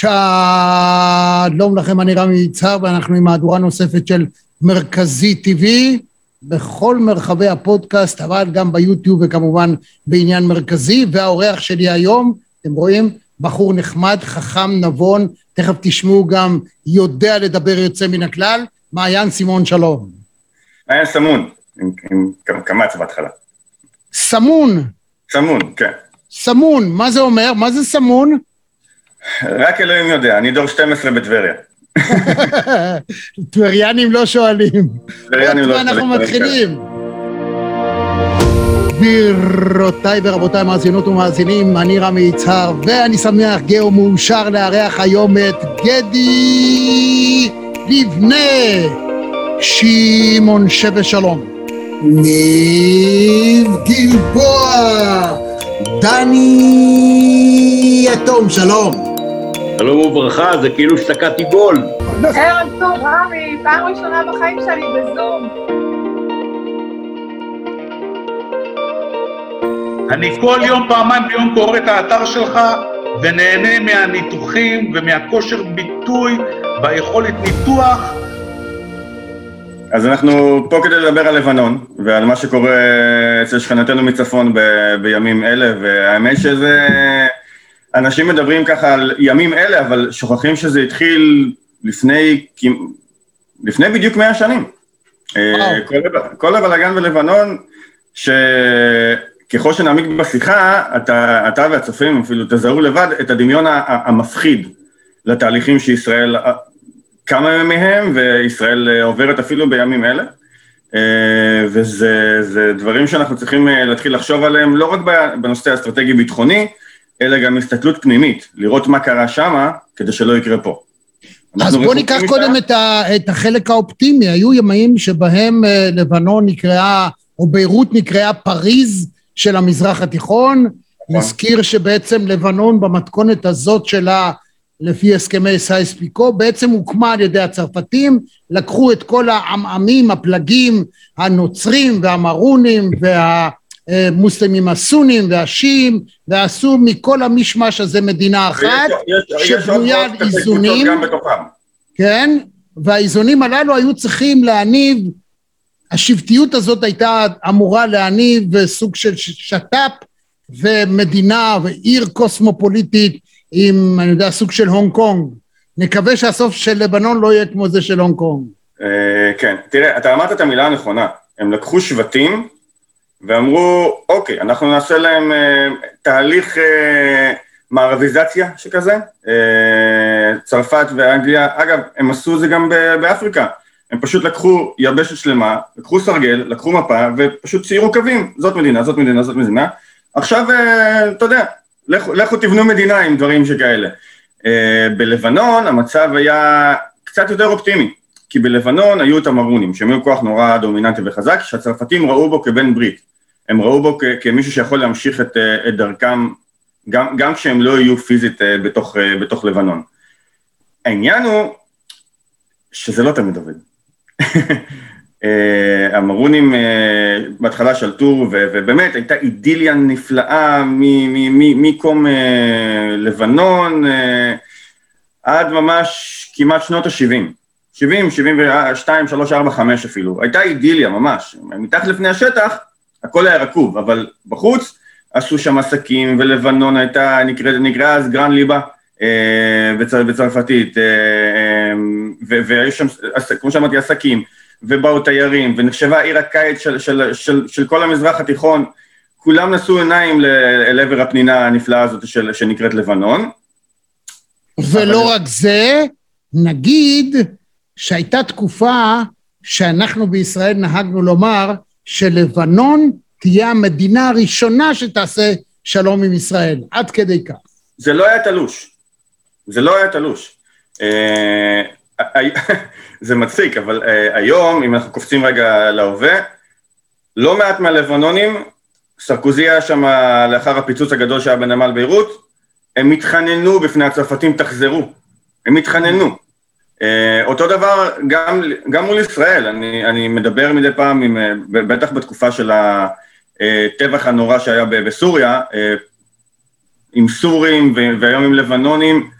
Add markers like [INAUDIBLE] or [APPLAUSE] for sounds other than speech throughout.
שלום לכם, אני רמי יצהר, ואנחנו עם מהדורה נוספת של מרכזי TV בכל מרחבי הפודקאסט, אבל גם ביוטיוב וכמובן בעניין מרכזי. והאורח שלי היום, אתם רואים, בחור נחמד, חכם, נבון, תכף תשמעו גם יודע לדבר יוצא מן הכלל, מעיין סימון שלום. מעיין סמון, עם, עם קמץ בהתחלה. סמון. סמון, כן. סמון, מה זה אומר? מה זה סמון? רק אלוהים יודע, אני דור 12 בטבריה. טבריאנים לא שואלים. טבריאנים לא שואלים. אנחנו מתחילים. גבירותיי ורבותיי, מאזינות ומאזינים, אני רמי יצהר, ואני שמח, גאו מאושר לארח היום את גדי לבנה. שמעון שווה שלום. ניב גלבוע. דני יתום, שלום. שלום וברכה, זה כאילו שתקעתי גול. ערב טוב, רמי, פעם ראשונה בחיים שלי בזום. אני כל יום, פעמיים ביום קורא את האתר שלך ונהנה מהניתוחים ומהכושר ביטוי והיכולת ניתוח. אז אנחנו פה כדי לדבר על לבנון ועל מה שקורה אצל שכנתנו מצפון ב- בימים אלה, והאמת שזה... אנשים מדברים ככה על ימים אלה, אבל שוכחים שזה התחיל לפני, לפני בדיוק מאה שנים. אה, כל, כל הבלאגן בלבנון, שככל שנעמיק בשיחה, אתה, אתה והצופים אפילו תזהו לבד את הדמיון המפחיד לתהליכים שישראל כמה מהם, וישראל עוברת אפילו בימים אלה. אה, וזה דברים שאנחנו צריכים אה, להתחיל לחשוב עליהם, לא רק בנושא האסטרטגי-ביטחוני, אלא גם הסתכלות פנימית, לראות מה קרה שמה, כדי שלא יקרה פה. אז בוא ניקח קודם את, ה, את החלק האופטימי, היו ימים שבהם uh, לבנון נקראה, או ביירות נקראה פריז של המזרח התיכון, נכון. נזכיר שבעצם לבנון במתכונת הזאת שלה, לפי הסכמי סייס פיקו, בעצם הוקמה על ידי הצרפתים, לקחו את כל העמעמים, הפלגים, הנוצרים והמרונים וה... המוסלמים הסונים והשיעים, ועשו מכל המשמש הזה מדינה אחת, שבנויה על איזונים, כן, והאיזונים הללו היו צריכים להניב, השבטיות הזאת הייתה אמורה להניב סוג של שת"פ ומדינה ועיר קוסמופוליטית עם, אני יודע, סוג של הונג קונג. נקווה שהסוף של לבנון לא יהיה כמו זה של הונג קונג. אה, כן, תראה, אתה אמרת את המילה הנכונה, הם לקחו שבטים ואמרו, אוקיי, אנחנו נעשה להם אה, תהליך אה, מערביזציה שכזה, אה, צרפת ואנגליה, אגב, הם עשו זה גם באפריקה, הם פשוט לקחו יבשת שלמה, לקחו סרגל, לקחו מפה ופשוט ציירו קווים, זאת מדינה, זאת מדינה, זאת מדינה, עכשיו, אה, אתה יודע, לכו, לכו תבנו מדינה עם דברים שכאלה. אה, בלבנון המצב היה קצת יותר אופטימי. כי בלבנון היו את המרונים, שהם היו כוח נורא דומיננטי וחזק, שהצרפתים ראו בו כבן ברית. הם ראו בו כמישהו שיכול להמשיך את, אה, את דרכם, גם, גם כשהם לא יהיו פיזית אה, בתוך, אה, בתוך לבנון. העניין הוא שזה לא תמיד עובד. [LAUGHS] המרונים בהתחלה שלטו, ובאמת הייתה אידיליה נפלאה מקום לבנון עד ממש כמעט שנות ה-70. 70, 72, 3, 4, 5 אפילו. הייתה אידיליה ממש. מתחת לפני השטח הכל היה רקוב, אבל בחוץ עשו שם עסקים, ולבנון הייתה, נקרא, נקראה אז גרן ליבה אה, בצר, בצרפתית, אה, אה, והיו שם, כמו שאמרתי, עסקים, ובאו תיירים, ונחשבה עיר הקיץ של, של, של, של כל המזרח התיכון, כולם נשאו עיניים אל עבר הפנינה הנפלאה הזאת של, שנקראת לבנון. ולא אבל... רק זה, נגיד שהייתה תקופה שאנחנו בישראל נהגנו לומר, שלבנון תהיה המדינה הראשונה שתעשה שלום עם ישראל, עד כדי כך. זה לא היה תלוש. זה לא היה תלוש. אה, [LAUGHS] זה מצחיק, אבל אה, היום, אם אנחנו קופצים רגע להווה, לא מעט מהלבנונים, סרקוזי היה שם לאחר הפיצוץ הגדול שהיה בנמל ביירות, הם התחננו בפני הצרפתים, תחזרו. הם התחננו. Uh, אותו דבר גם, גם מול ישראל, אני, אני מדבר מדי פעם, עם, uh, בטח בתקופה של הטבח הנורא שהיה בסוריה, uh, עם סורים והיום עם לבנונים,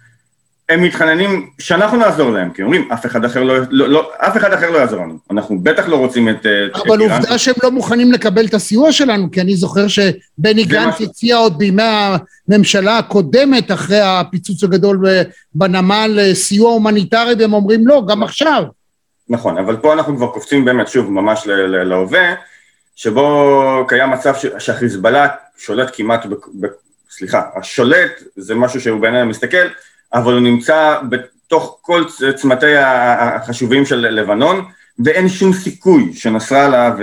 הם מתחננים שאנחנו נעזור להם, כי אומרים, אף אחד אחר לא, לא, לא, אף אחד אחר לא יעזור לנו. אנחנו בטח לא רוצים את, את אבל איראן. עובדה שהם לא מוכנים לקבל את הסיוע שלנו, כי אני זוכר שבני גנץ הציע עוד בימי הממשלה הקודמת, אחרי הפיצוץ הגדול בנמל, סיוע הומניטרי, והם אומרים לא, גם עכשיו. נכון, אבל פה אנחנו כבר קופצים באמת, שוב, ממש להווה, שבו קיים מצב שהחיזבאללה שולט כמעט, ב, ב, סליחה, השולט זה משהו שהוא בעיניי מסתכל, אבל הוא נמצא בתוך כל צמתי החשובים של לבנון, ואין שום סיכוי שנסראללה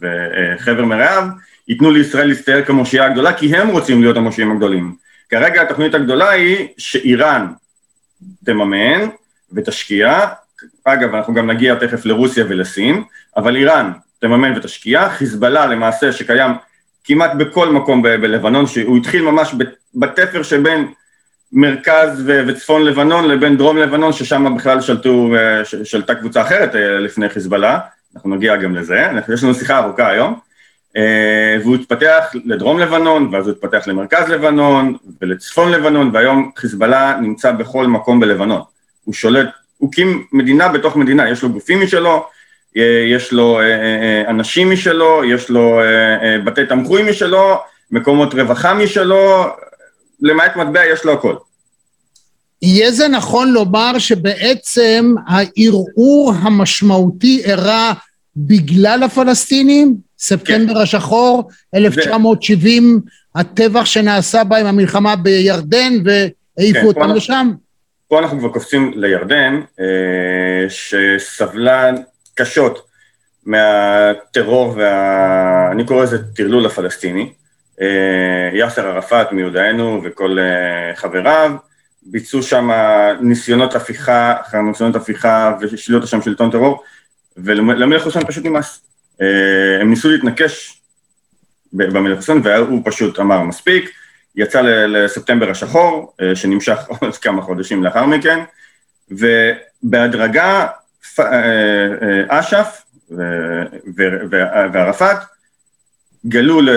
וחבר מרעיו ייתנו לישראל להסתער כמושיעה הגדולה, כי הם רוצים להיות המושיעים הגדולים. כרגע התוכנית הגדולה היא שאיראן תממן ותשקיע, אגב, אנחנו גם נגיע תכף לרוסיה ולסין, אבל איראן תממן ותשקיע, חיזבאללה למעשה שקיים כמעט בכל מקום בלבנון, שהוא התחיל ממש בתפר שבין מרכז וצפון לבנון לבין דרום לבנון, ששם בכלל שלטו, אה, שלטה קבוצה אחרת אה, לפני חיזבאללה, אנחנו נגיע גם לזה, יש לנו שיחה ארוכה היום, אה, והוא התפתח לדרום לבנון, ואז הוא התפתח למרכז לבנון ולצפון לבנון, והיום חיזבאללה נמצא בכל מקום בלבנון. הוא שולט, הוא הקים מדינה בתוך מדינה, יש לו גופים משלו, יש לו אנשים משלו, יש לו בתי תמחוי משלו, מקומות רווחה משלו, למעט מטבע יש לו הכל. יהיה זה נכון לומר שבעצם הערעור המשמעותי אירע בגלל הפלסטינים? ספטמבר כן. השחור, 1970, ו... הטבח שנעשה בהם, המלחמה בירדן, והעיפו כן, אותם לשם? פה אנחנו כבר קופצים לירדן, אה, שסבלה קשות מהטרור וה... אני קורא לזה טרלול הפלסטיני. אה, יאסר ערפאת מיודענו וכל אה, חבריו, ביצעו שם ניסיונות הפיכה, אחרי ניסיונות הפיכה ושליות שם שלטון טרור, ולמלך חוסיין פשוט נמאס. אה, הם ניסו להתנקש במלך חוסיין והוא פשוט אמר מספיק, יצא לספטמבר השחור, שנמשך [LAUGHS] עוד כמה חודשים לאחר מכן, ובהדרגה אש"ף וערפאת גלו ל,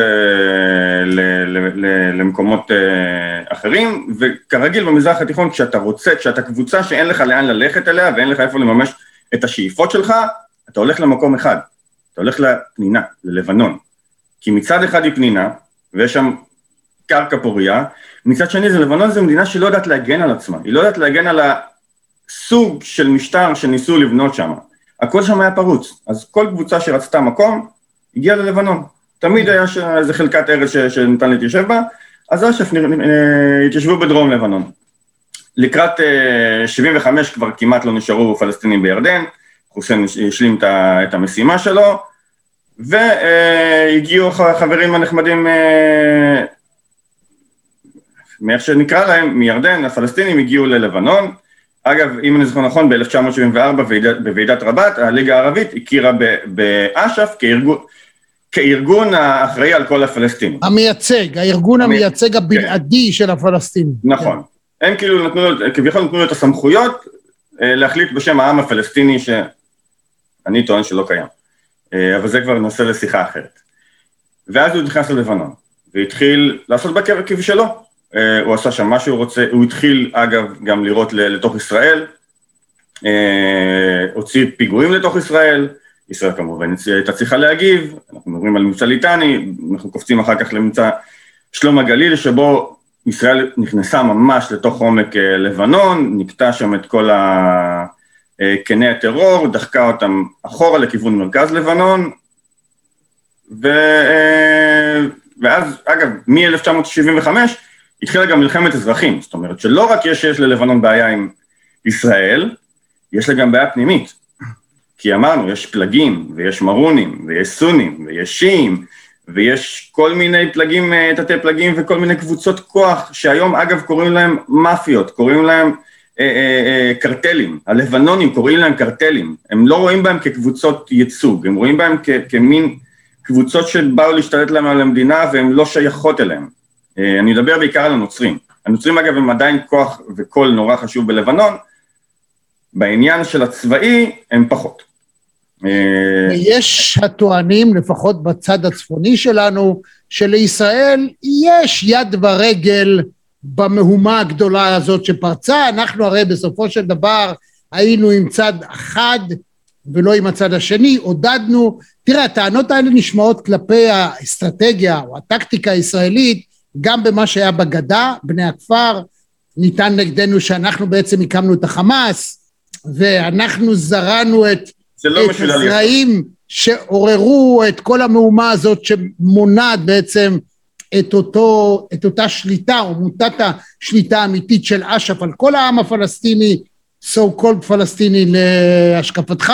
ל, ל, ל, למקומות uh, אחרים, וכרגיל במזרח התיכון, כשאתה רוצה, כשאתה קבוצה שאין לך לאן ללכת אליה ואין לך איפה לממש את השאיפות שלך, אתה הולך למקום אחד, אתה הולך לפנינה, ללבנון. כי מצד אחד היא פנינה, ויש שם קרקע פוריה, מצד שני זה לבנון זו מדינה שלא יודעת להגן על עצמה, היא לא יודעת להגן על הסוג של משטר שניסו לבנות שם. הכל שם היה פרוץ, אז כל קבוצה שרצתה מקום, הגיעה ללבנון. תמיד היה איזה חלקת ארץ שניתן להתיישב בה, אז אש"ף אה, התיישבו בדרום לבנון. לקראת 75 אה, כבר כמעט לא נשארו פלסטינים בירדן, חוסיין השלים את המשימה שלו, והגיעו החברים הנחמדים, אה, מאיך שנקרא להם, מירדן, הפלסטינים הגיעו ללבנון. אגב, אם אני זוכר נכון, ב-1974 בוועידת רבת, הליגה הערבית הכירה באש"ף כארגון, כארגון האחראי על כל הפלסטינים. המייצג, הארגון המי... המייצג הבלעדי כן. של הפלסטינים. נכון. כן. הם כאילו נתנו, כביכול נתנו את הסמכויות אה, להחליט בשם העם הפלסטיני שאני טוען שלא קיים. אה, אבל זה כבר נושא לשיחה אחרת. ואז הוא נכנס ללבנון, והתחיל לעשות בה כבשלו. אה, הוא עשה שם מה שהוא רוצה, הוא התחיל אגב גם לירות לתוך ישראל, הוציא פיגועים לתוך ישראל, ישראל כמובן הייתה צריכה להגיב, אנחנו מדברים על מבצע ליטני, אנחנו קופצים אחר כך למבצע שלום הגליל, שבו ישראל נכנסה ממש לתוך עומק אה, לבנון, נקטע שם את כל קני הטרור, דחקה אותם אחורה לכיוון מרכז לבנון, ו... אה, ואז, אגב, מ-1975 התחילה גם מלחמת אזרחים, זאת אומרת שלא רק יש שיש ללבנון בעיה עם ישראל, יש לה גם בעיה פנימית. כי אמרנו, יש פלגים, ויש מרונים, ויש סונים, ויש שיעים, ויש כל מיני פלגים, אה, תתי פלגים וכל מיני קבוצות כוח, שהיום אגב קוראים להם מאפיות, קוראים להם אה, אה, אה, קרטלים. הלבנונים קוראים להם קרטלים. הם לא רואים בהם כקבוצות ייצוג, הם רואים בהם כ, כמין קבוצות שבאו להשתלט להם על המדינה והן לא שייכות אליהם. אה, אני מדבר בעיקר על הנוצרים. הנוצרים אגב הם עדיין כוח וקול נורא חשוב בלבנון, בעניין של הצבאי הם פחות. אה, יש הטוענים, לפחות בצד הצפוני שלנו, שלישראל יש יד ורגל במהומה הגדולה הזאת שפרצה, אנחנו הרי בסופו של דבר היינו עם צד אחד ולא עם הצד השני, עודדנו, תראה הטענות האלה נשמעות כלפי האסטרטגיה או הטקטיקה הישראלית גם במה שהיה בגדה, בני הכפר, ניתן נגדנו שאנחנו בעצם הקמנו את החמאס ואנחנו זרענו את, לא את הזרעים שעוררו את כל המהומה הזאת שמונעת בעצם את, אותו, את אותה שליטה או מוטת השליטה האמיתית של אש"ף על כל העם הפלסטיני, so called פלסטיני להשקפתך,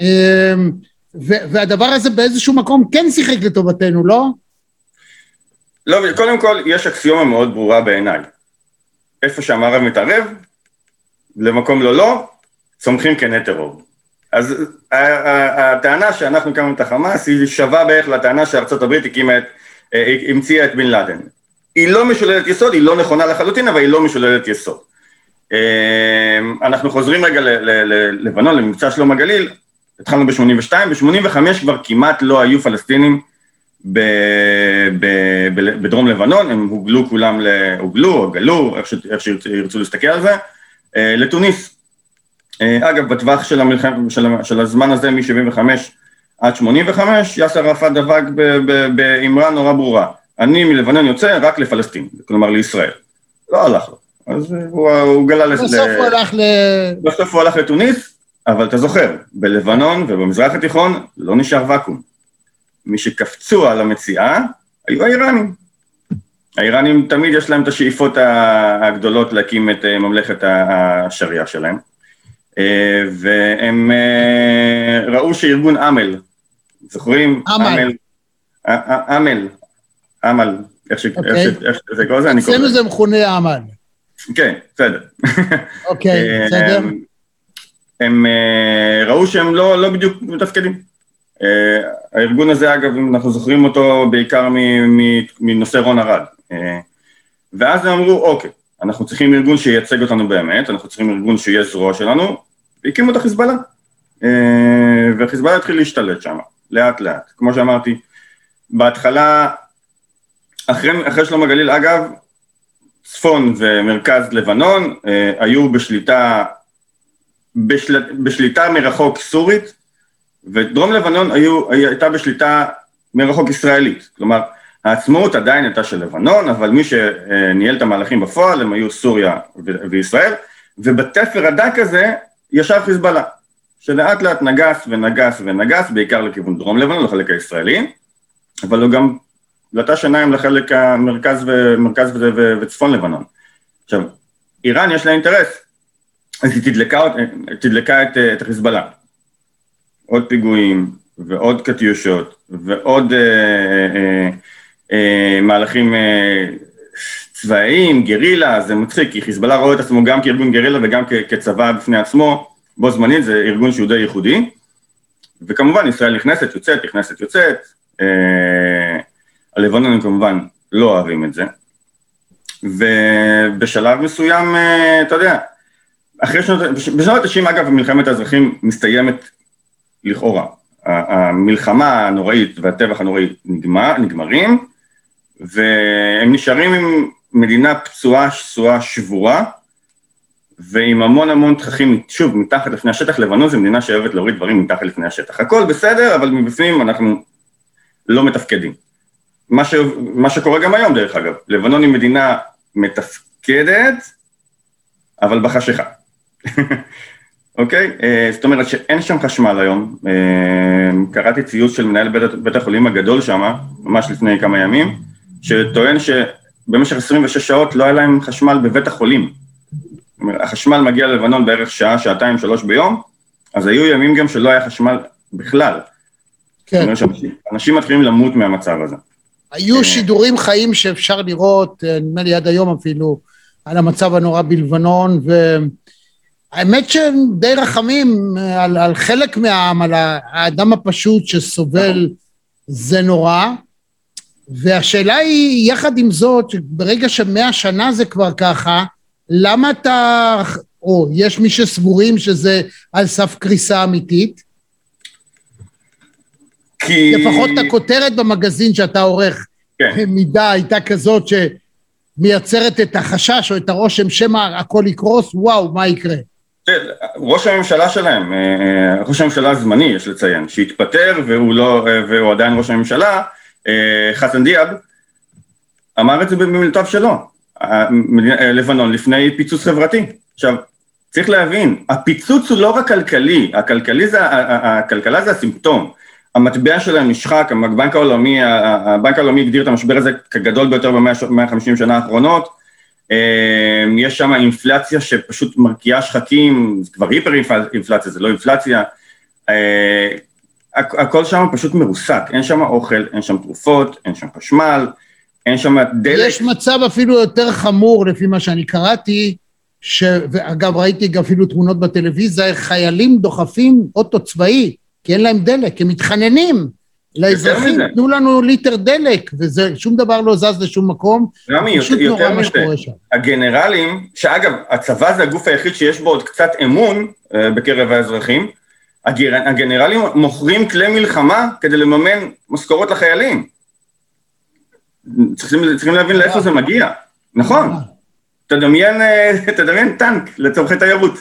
אמ, והדבר הזה באיזשהו מקום כן שיחק לטובתנו, לא? לא, קודם כל יש אקסיומה מאוד ברורה בעיניי. איפה שהמערב מתערב, למקום לא לא, צומחים כנה טרור. אז הטענה שאנחנו הקמנו את החמאס היא שווה בערך לטענה שארצות הברית הקימה את, אה, המציאה את בן לאדן. היא לא משוללת יסוד, היא לא נכונה לחלוטין, אבל היא לא משוללת יסוד. אה, אנחנו חוזרים רגע ללבנון, למבצע שלום הגליל, התחלנו ב-82, ב-85 כבר כמעט לא היו פלסטינים בדרום לבנון, הם הוגלו כולם, הוגלו או גלו, איך, איך שירצו להסתכל על זה, אה, לתוניס. אה, אגב, בטווח של, המלחם, של, של הזמן הזה, מ-75 עד 85, יאסר ערפאת דבק באמרה נורא ברורה, אני מלבנון יוצא רק לפלסטין, כלומר לישראל. לא הלך לו. אז הוא, הוא גלה... בסוף ל... הוא הלך ל... בסוף הוא הלך לתוניס, אבל אתה זוכר, בלבנון ובמזרח התיכון לא נשאר ואקום. מי שקפצו על המציאה היו האיראנים. האיראנים תמיד יש להם את השאיפות הגדולות להקים את אה, ממלכת השריעה שלהם. אה, והם אה, ראו שארגון אמל, זוכרים? אמל. אמל. אמל. איך שזה קורא לזה? אצלנו זה מכונה אמל. כן, בסדר. אוקיי, בסדר. הם ראו שהם לא, לא בדיוק מתפקדים. הארגון הזה אגב, אנחנו זוכרים אותו בעיקר מנושא רון ארד. ואז הם אמרו, אוקיי, אנחנו צריכים ארגון שייצג אותנו באמת, אנחנו צריכים ארגון שיהיה זרוע שלנו, והקימו את החיזבאללה. Uh, והחיזבאללה התחיל להשתלט שם, לאט לאט. כמו שאמרתי, בהתחלה, אחרי, אחרי שלום הגליל, אגב, צפון ומרכז לבנון uh, היו בשליטה, בשל, בשליטה מרחוק סורית, ודרום לבנון היו, הייתה בשליטה מרחוק ישראלית, כלומר העצמאות עדיין הייתה של לבנון, אבל מי שניהל את המהלכים בפועל הם היו סוריה וישראל, ובתפר הדק הזה ישב חיזבאללה, שלאט לאט נגס ונגס ונגס, בעיקר לכיוון דרום לבנון, לחלק הישראלי, אבל הוא גם לטש עיניים לחלק המרכז ומרכז ו, ו, וצפון לבנון. עכשיו, איראן יש לה אינטרס, אז היא תדלקה, תדלקה את, את החיזבאללה. עוד פיגועים ועוד קטיושות ועוד אה, אה, אה, מהלכים אה, צבאיים, גרילה, זה מצחיק, כי חיזבאללה רואה את עצמו גם כארגון גרילה וגם כצבא בפני עצמו, בו זמנית זה ארגון שהוא די ייחודי, וכמובן ישראל נכנסת, יוצאת, נכנסת, יוצאת, אה, הלבנונים כמובן לא אוהבים את זה, ובשלב מסוים, אה, אתה יודע, אחרי שנות, בשנות ה-90 אגב מלחמת האזרחים מסתיימת לכאורה. המלחמה הנוראית והטבח הנוראי נגמר, נגמרים, והם נשארים עם מדינה פצועה, שסועה, שבורה, ועם המון המון תככים, שוב, מתחת לפני השטח, לבנון זה מדינה שאוהבת להוריד דברים מתחת לפני השטח. הכל בסדר, אבל מבפנים אנחנו לא מתפקדים. מה, ש... מה שקורה גם היום, דרך אגב. לבנון היא מדינה מתפקדת, אבל בחשיכה. [LAUGHS] אוקיי? אה, זאת אומרת שאין שם חשמל היום. אה, קראתי ציוץ של מנהל בית, בית החולים הגדול שם, ממש לפני כמה ימים, שטוען שבמשך 26 שעות לא היה להם חשמל בבית החולים. החשמל מגיע ללבנון בערך שעה, שעתיים, שלוש ביום, אז היו ימים גם שלא היה חשמל בכלל. כן. שאנשים מתחילים למות מהמצב הזה. היו אה, שידורים חיים שאפשר לראות, נדמה לי עד היום אפילו, על המצב הנורא בלבנון, ו... האמת שהם די רחמים אה, על, על חלק מהעם, על האדם הפשוט שסובל, זה נורא. והשאלה היא, יחד עם זאת, ברגע שמאה שנה זה כבר ככה, למה אתה, או יש מי שסבורים שזה על סף קריסה אמיתית? כי... לפחות הכותרת במגזין שאתה עורך, כן. מידה הייתה כזאת ש... מייצרת את החשש או את הרושם שמא הכל יקרוס, וואו, מה יקרה? ראש הממשלה שלהם, אה, אה, ראש הממשלה הזמני, יש לציין, שהתפטר והוא, לא, אה, והוא עדיין ראש הממשלה, חסן דיאב, אמר את זה במילותיו שלו, לבנון לפני פיצוץ חברתי. עכשיו, צריך להבין, הפיצוץ הוא לא רק כלכלי, הכלכלי זה, הכלכלה זה הסימפטום. המטבע שלהם נשחק, הבנק העולמי, הבנק העולמי הגדיר את המשבר הזה כגדול ביותר ב-150 שנה האחרונות, יש שם אינפלציה שפשוט מרקיעה שחקים, זה כבר היפר אינפלציה, זה לא אינפלציה, אה, הכל שם פשוט מרוסק, אין שם אוכל, אין שם תרופות, אין שם חשמל, אין שם דלק. יש מצב אפילו יותר חמור לפי מה שאני קראתי, ש... ואגב ראיתי אפילו תמונות בטלוויזיה, חיילים דוחפים אוטו צבאי, כי אין להם דלק, הם מתחננים. לאזרחים, תנו לנו ליטר דלק, וזה, שום דבר לא זז לשום מקום, רמי, יותר, שם. הגנרלים, שאגב, הצבא זה הגוף היחיד שיש בו עוד קצת אמון uh, בקרב האזרחים, הגר, הגנרלים מוכרים כלי מלחמה כדי לממן משכורות לחיילים. צריכים, צריכים להבין לאיפה זה מגיע, נכון. תדמיין, אה, [LAUGHS] תדמיין טנק לצורכי תיירות.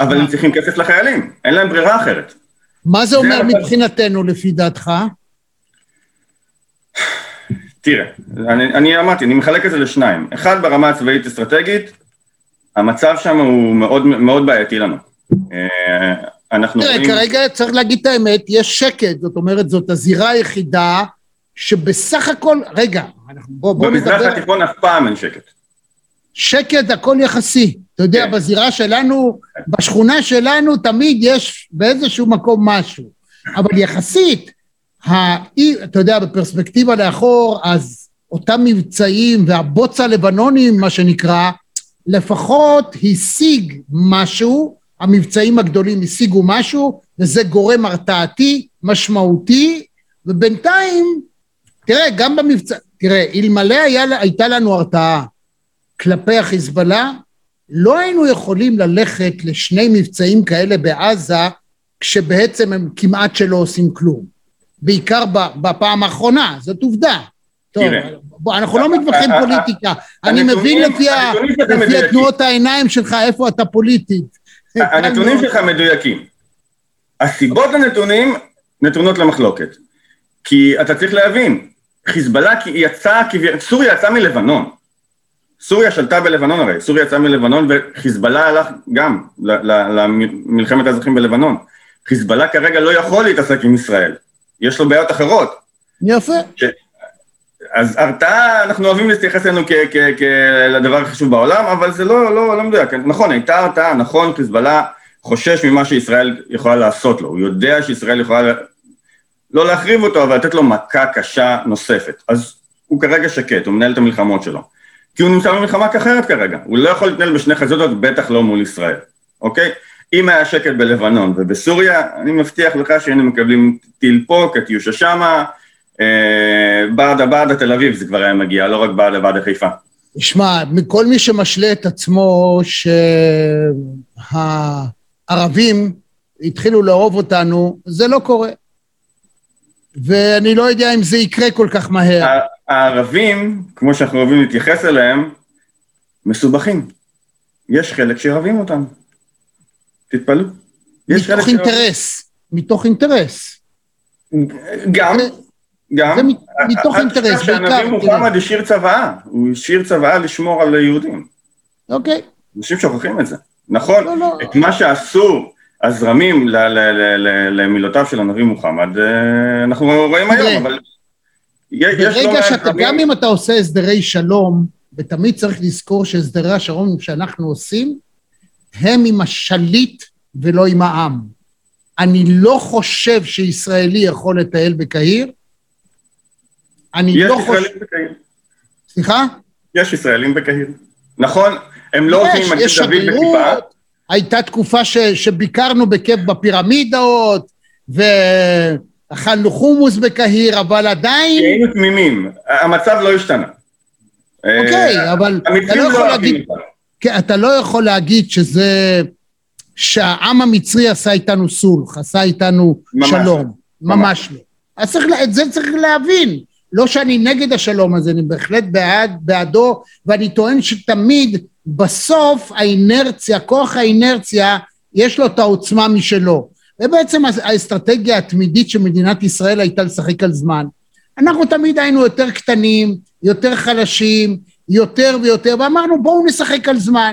אבל הם צריכים כסף לחיילים, אין להם ברירה אחרת. מה זה אומר מבחינתנו, לפי דעתך? תראה, אני, אני אמרתי, אני מחלק את זה לשניים. אחד, ברמה הצבאית-אסטרטגית, המצב שם הוא מאוד, מאוד בעייתי לנו. אה, אנחנו תראה, רואים... כרגע צריך להגיד את האמת, יש שקט, זאת אומרת, זאת הזירה היחידה שבסך הכל, רגע, בוא, בוא נדבר... במזרח התיכון אף פעם אין שקט. שקט הכל יחסי. אתה יודע, כן. בזירה שלנו, בשכונה שלנו תמיד יש באיזשהו מקום משהו. אבל יחסית, האי, אתה יודע, בפרספקטיבה לאחור, אז אותם מבצעים והבוץ הלבנוני, מה שנקרא, לפחות השיג משהו, המבצעים הגדולים השיגו משהו, וזה גורם הרתעתי, משמעותי, ובינתיים, תראה, גם במבצע, תראה, אלמלא הייתה לנו הרתעה כלפי החיזבאללה, לא היינו יכולים ללכת לשני מבצעים כאלה בעזה, כשבעצם הם כמעט שלא עושים כלום. בעיקר בפעם האחרונה, זאת עובדה. טוב, בוא, אנחנו לא מתווכחים פוליטיקה. אני מבין לפי תנועות העיניים שלך איפה אתה פוליטית. הנתונים שלך מדויקים. הסיבות לנתונים נתונות למחלוקת. כי אתה צריך להבין, חיזבאללה יצא, סוריה יצאה מלבנון. סוריה שלטה בלבנון הרי, סוריה יצאה מלבנון וחיזבאללה הלך גם למלחמת האזרחים בלבנון. חיזבאללה כרגע לא יכול להתעסק עם ישראל, יש לו בעיות אחרות. יפה. אז הרתעה, אנחנו אוהבים להתייחס אלינו לדבר החשוב בעולם, אבל זה לא, לא, לא מדויק. נכון, הייתה הרתעה, נכון, חיזבאללה חושש ממה שישראל יכולה לעשות לו, הוא יודע שישראל יכולה לא להחריב אותו, אבל לתת לו מכה קשה נוספת. אז הוא כרגע שקט, הוא מנהל את המלחמות שלו. כי הוא נמצא במלחמה אחרת כרגע, הוא לא יכול להתנהל בשני חזיתות, בטח לא מול ישראל, אוקיי? אם היה שקט בלבנון ובסוריה, אני מבטיח לך שהיינו מקבלים טיל פה, קטיושה שמה, אה, ברדה ברדה תל אביב זה כבר היה מגיע, לא רק ברדה ברדה חיפה. תשמע, מכל מי שמשלה את עצמו שהערבים התחילו לאהוב אותנו, זה לא קורה. ואני לא יודע אם זה יקרה כל כך מהר. הערבים, כמו שאנחנו אוהבים להתייחס אליהם, מסובכים. יש חלק שאוהבים אותם. תתפלאו. מתוך אינטרס. מתוך אינטרס. גם, גם. זה מתוך אינטרס, בעיקר. שהנביא מוחמד השאיר צוואה, הוא השאיר צוואה לשמור על היהודים. אוקיי. אנשים שוכחים את זה. נכון, לא, לא. את מה שעשו הזרמים למילותיו של הנביא מוחמד, אה, אנחנו רואים היום, אבל... ברגע שאתה, גם אם אתה עושה הסדרי שלום, ותמיד צריך לזכור שהסדרי השלום שאנחנו עושים, הם עם השליט ולא עם העם. אני לא חושב שישראלי יכול לטייל בקהיר. אני לא חושב... יש ישראלים בקהיר. סליחה? יש ישראלים בקהיר. נכון, הם לא עם מגן דוד בכיפה. הייתה תקופה ש, שביקרנו בכיף בפירמידות, ו... אכלנו חומוס בקהיר, אבל עדיין... היינו תמימים, המצב לא השתנה. אוקיי, אה, אבל אתה לא יכול להגיד... כן, אתה לא יכול להגיד שזה... שהעם המצרי עשה איתנו סולח, עשה איתנו ממש שלום. לא. ממש לא. אז צריך, את זה צריך להבין. לא שאני נגד השלום הזה, אני בהחלט בעד, בעדו, ואני טוען שתמיד בסוף האינרציה, כוח האינרציה, יש לו את העוצמה משלו. ובעצם האסטרטגיה התמידית של מדינת ישראל הייתה לשחק על זמן. אנחנו תמיד היינו יותר קטנים, יותר חלשים, יותר ויותר, ואמרנו בואו נשחק על זמן.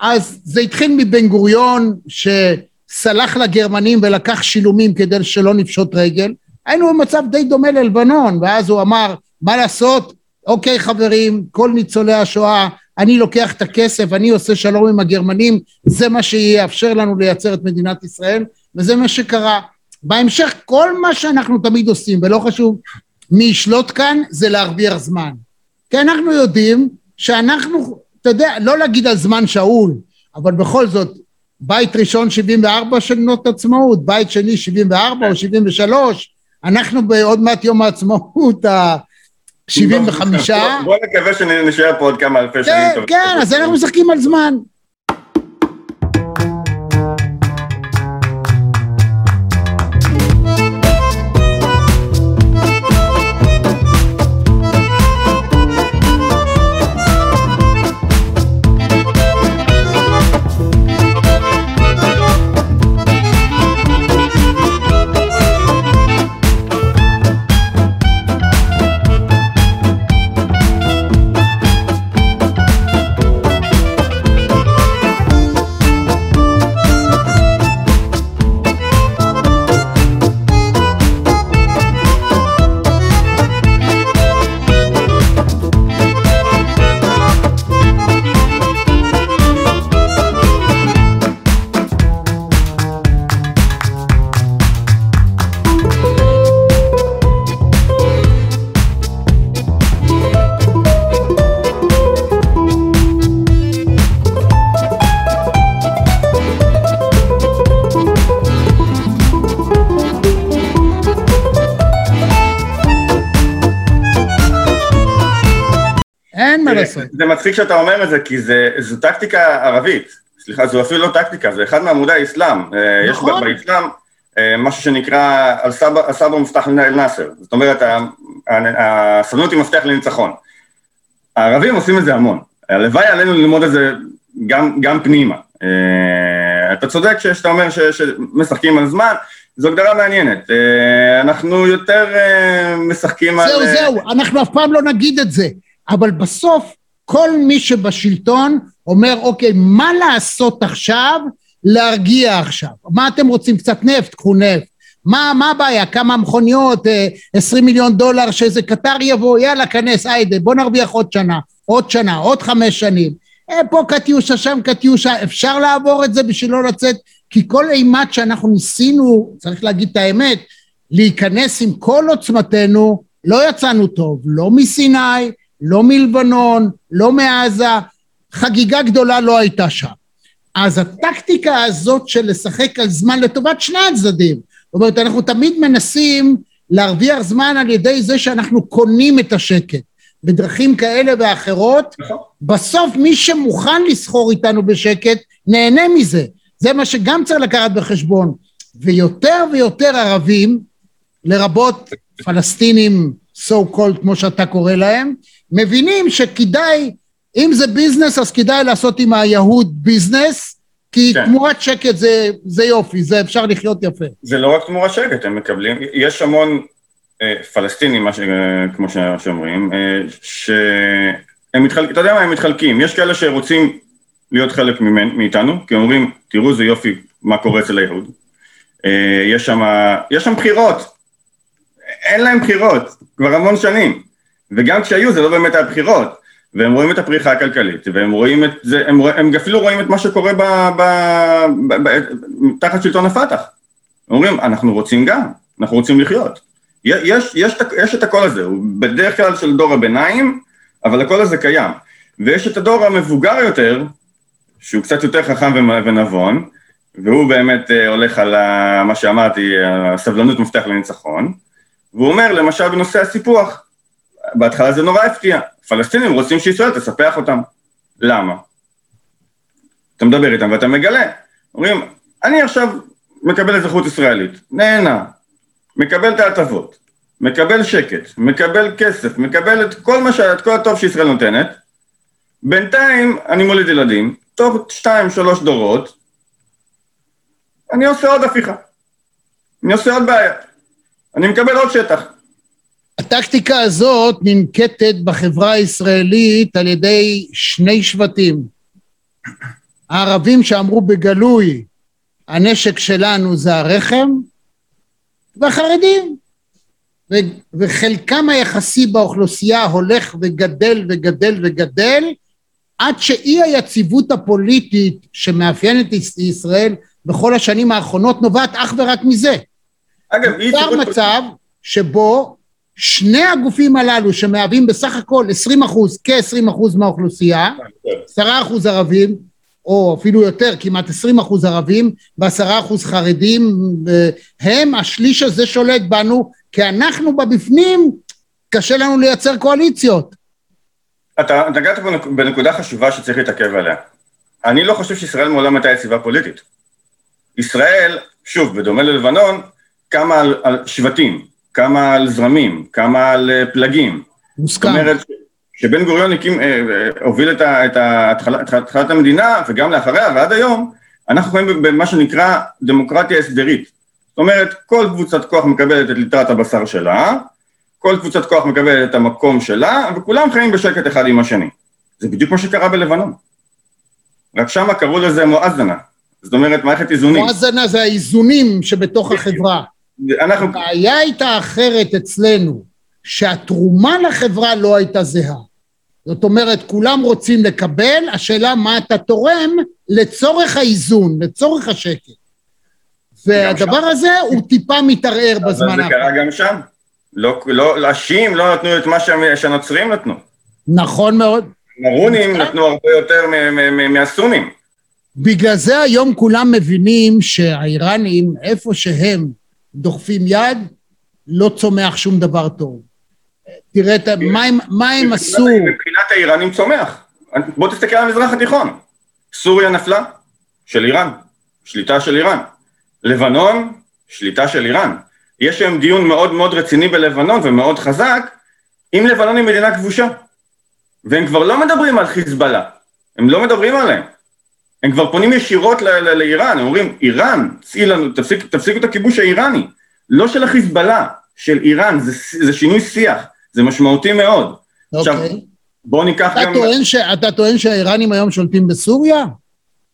אז זה התחיל מבן גוריון, שסלח לגרמנים ולקח שילומים כדי שלא נפשוט רגל. היינו במצב די דומה ללבנון, ואז הוא אמר, מה לעשות? אוקיי חברים, כל ניצולי השואה, אני לוקח את הכסף, אני עושה שלום עם הגרמנים, זה מה שיאפשר לנו לייצר את מדינת ישראל, וזה מה שקרה. בהמשך, כל מה שאנחנו תמיד עושים, ולא חשוב מי ישלוט כאן, זה להרוויח זמן. כי אנחנו יודעים שאנחנו, אתה יודע, לא להגיד על זמן שאול, אבל בכל זאת, בית ראשון 74 שנות עצמאות, בית שני 74 או 73, אנחנו בעוד מעט יום העצמאות ה... 75. בוא נקווה שנשאר פה עוד כמה אלפי שנים. כן, כן, אז אנחנו משחקים על זמן. מצחיק שאתה אומר את זה, כי זה, זו טקטיקה ערבית. סליחה, זו אפילו לא טקטיקה, זה אחד מעמודי האסלאם. אה, נכון. יש באסלאם אה, משהו שנקרא אל-סבא מפתח אל-נאסר. זאת אומרת, הסבלנות היא מפתח לניצחון. הערבים עושים את זה המון. הלוואי עלינו ללמוד את זה גם, גם פנימה. אה, אתה צודק שאתה אומר שמשחקים על זמן, זו הגדרה מעניינת. אנחנו יותר משחקים זהו, על... זהו, זהו, אנחנו אף פעם לא נגיד את זה. אבל בסוף כל מי שבשלטון אומר, אוקיי, מה לעשות עכשיו? להרגיע עכשיו. מה אתם רוצים? קצת נפט? קחו נפט. מה, מה הבעיה? כמה מכוניות? אה, עשרים מיליון דולר שאיזה קטר יבוא? יאללה, כנס, היידה, בוא נרוויח עוד שנה, עוד שנה, עוד חמש שנים. אה, פה קטיושה, שם קטיושה, אפשר לעבור את זה בשביל לא לצאת, כי כל אימת שאנחנו ניסינו, צריך להגיד את האמת, להיכנס עם כל עוצמתנו, לא יצאנו טוב, לא מסיני, לא מלבנון, לא מעזה, חגיגה גדולה לא הייתה שם. אז הטקטיקה הזאת של לשחק על זמן לטובת שני הצדדים, זאת אומרת אנחנו תמיד מנסים להרוויח זמן על ידי זה שאנחנו קונים את השקט בדרכים כאלה ואחרות, נכון. בסוף מי שמוכן לסחור איתנו בשקט נהנה מזה, זה מה שגם צריך לקחת בחשבון, ויותר ויותר ערבים, לרבות פלסטינים so called כמו שאתה קורא להם, מבינים שכדאי, אם זה ביזנס אז כדאי לעשות עם היהוד ביזנס, כי כן. תמורת שקט זה, זה יופי, זה אפשר לחיות יפה. זה לא רק תמורת שקט, הם מקבלים, יש המון אה, פלסטינים, מה ש, אה, כמו שאומרים, אה, שהם מתחלקים, אתה יודע מה, הם מתחלקים, יש כאלה שרוצים להיות חלק ממנ, מאיתנו, כי אומרים, תראו איזה יופי, מה קורה אצל היהוד. אה, יש שם, יש שם בחירות, אין להם בחירות, כבר המון שנים. וגם כשהיו זה לא באמת היה בחירות, והם רואים את הפריחה הכלכלית, והם רואים את זה, הם, הם אפילו רואים את מה שקורה ב, ב, ב, ב, ב, תחת שלטון הפת"ח. אומרים, אנחנו רוצים גם, אנחנו רוצים לחיות. יש, יש, יש את הקול הזה, הוא בדרך כלל של דור הביניים, אבל הקול הזה קיים. ויש את הדור המבוגר יותר, שהוא קצת יותר חכם ונבון, והוא באמת אה, הולך על מה שאמרתי, הסבלנות מפתח לניצחון, והוא אומר, למשל בנושא הסיפוח, בהתחלה זה נורא הפתיע, פלסטינים רוצים שישראל תספח אותם. למה? אתה מדבר איתם ואתה מגלה, אומרים, אני עכשיו מקבל אזרחות ישראלית, נהנה, מקבל את ההטבות, מקבל שקט, מקבל כסף, מקבל את כל מה ש... את כל הטוב שישראל נותנת, בינתיים אני מוליד ילדים, תוך שתיים, שלוש דורות, אני עושה עוד הפיכה. אני עושה עוד בעיה. אני מקבל עוד שטח. הטקטיקה הזאת ננקטת בחברה הישראלית על ידי שני שבטים. הערבים שאמרו בגלוי, הנשק שלנו זה הרחם, והחרדים. ו- וחלקם היחסי באוכלוסייה הולך וגדל וגדל וגדל, עד שאי היציבות הפוליטית שמאפיינת ישראל בכל השנים האחרונות נובעת אך ורק מזה. אגב, אי נוצר יציבות מצב שבו שני הגופים הללו שמהווים בסך הכל 20 אחוז, כ-20 אחוז מהאוכלוסייה, 10 אחוז ערבים, או אפילו יותר, כמעט 20 אחוז ערבים ועשרה אחוז חרדים, הם, השליש הזה שולט בנו, כי אנחנו בבפנים, קשה לנו לייצר קואליציות. אתה נגעת בנקודה חשובה שצריך להתעכב עליה. אני לא חושב שישראל מעולם הייתה יציבה פוליטית. ישראל, שוב, בדומה ללבנון, קמה על, על שבטים, קמה על זרמים, קמה על אה, פלגים. זאת מוסכם. אומרת, כשבן גוריון הקים, אה, אה, הוביל את ה- את התחלת המדינה, וגם לאחריה ועד היום, אנחנו חיים במה שנקרא דמוקרטיה הסדרית. זאת אומרת, כל קבוצת כוח מקבלת את ליטרת הבשר שלה, כל קבוצת כוח מקבלת את המקום שלה, וכולם חיים בשקט אחד עם השני. זה בדיוק מה שקרה בלבנון. רק שמה קראו לזה מואזנה. זאת אומרת, מערכת איזונים. מואזנה זה האיזונים שבתוך החברה. אנחנו, הבעיה הייתה אחרת אצלנו, שהתרומה לחברה לא הייתה זהה. זאת אומרת, כולם רוצים לקבל, השאלה מה אתה תורם לצורך האיזון, לצורך השקט. והדבר הזה הוא טיפה מתערער אבל בזמן זה האחרון. קרה גם שם. לא, לא, השיעים לא נתנו את מה שה- שהנוצרים נתנו. נכון מאוד. מרונים נתנו הרבה יותר מהסונים. בגלל זה היום כולם מבינים שהאיראנים, איפה שהם דוחפים יד, לא צומח שום דבר טוב. תראה, מה הם- עשו? מבחינת האיראנים צומח. בוא תסתכל על המזרח התיכון. סוריה נפלה, של איראן, שליטה של איראן. לבנון, שליטה של איראן. יש היום דיון מאוד מאוד רציני בלבנון ומאוד חזק, אם לבנון היא מדינה כבושה. והם כבר לא מדברים על חיזבאללה, הם לא מדברים עליהם. הם כבר פונים ישירות לאיראן, הם אומרים, איראן, צאי לנו, תפסיק, תפסיקו את הכיבוש האיראני. לא של החיזבאללה, של איראן, זה, זה שינוי שיח, זה משמעותי מאוד. עכשיו, אוקיי. בואו ניקח אתה גם... טוען ש- אתה טוען שהאיראנים היום שולטים בסוריה?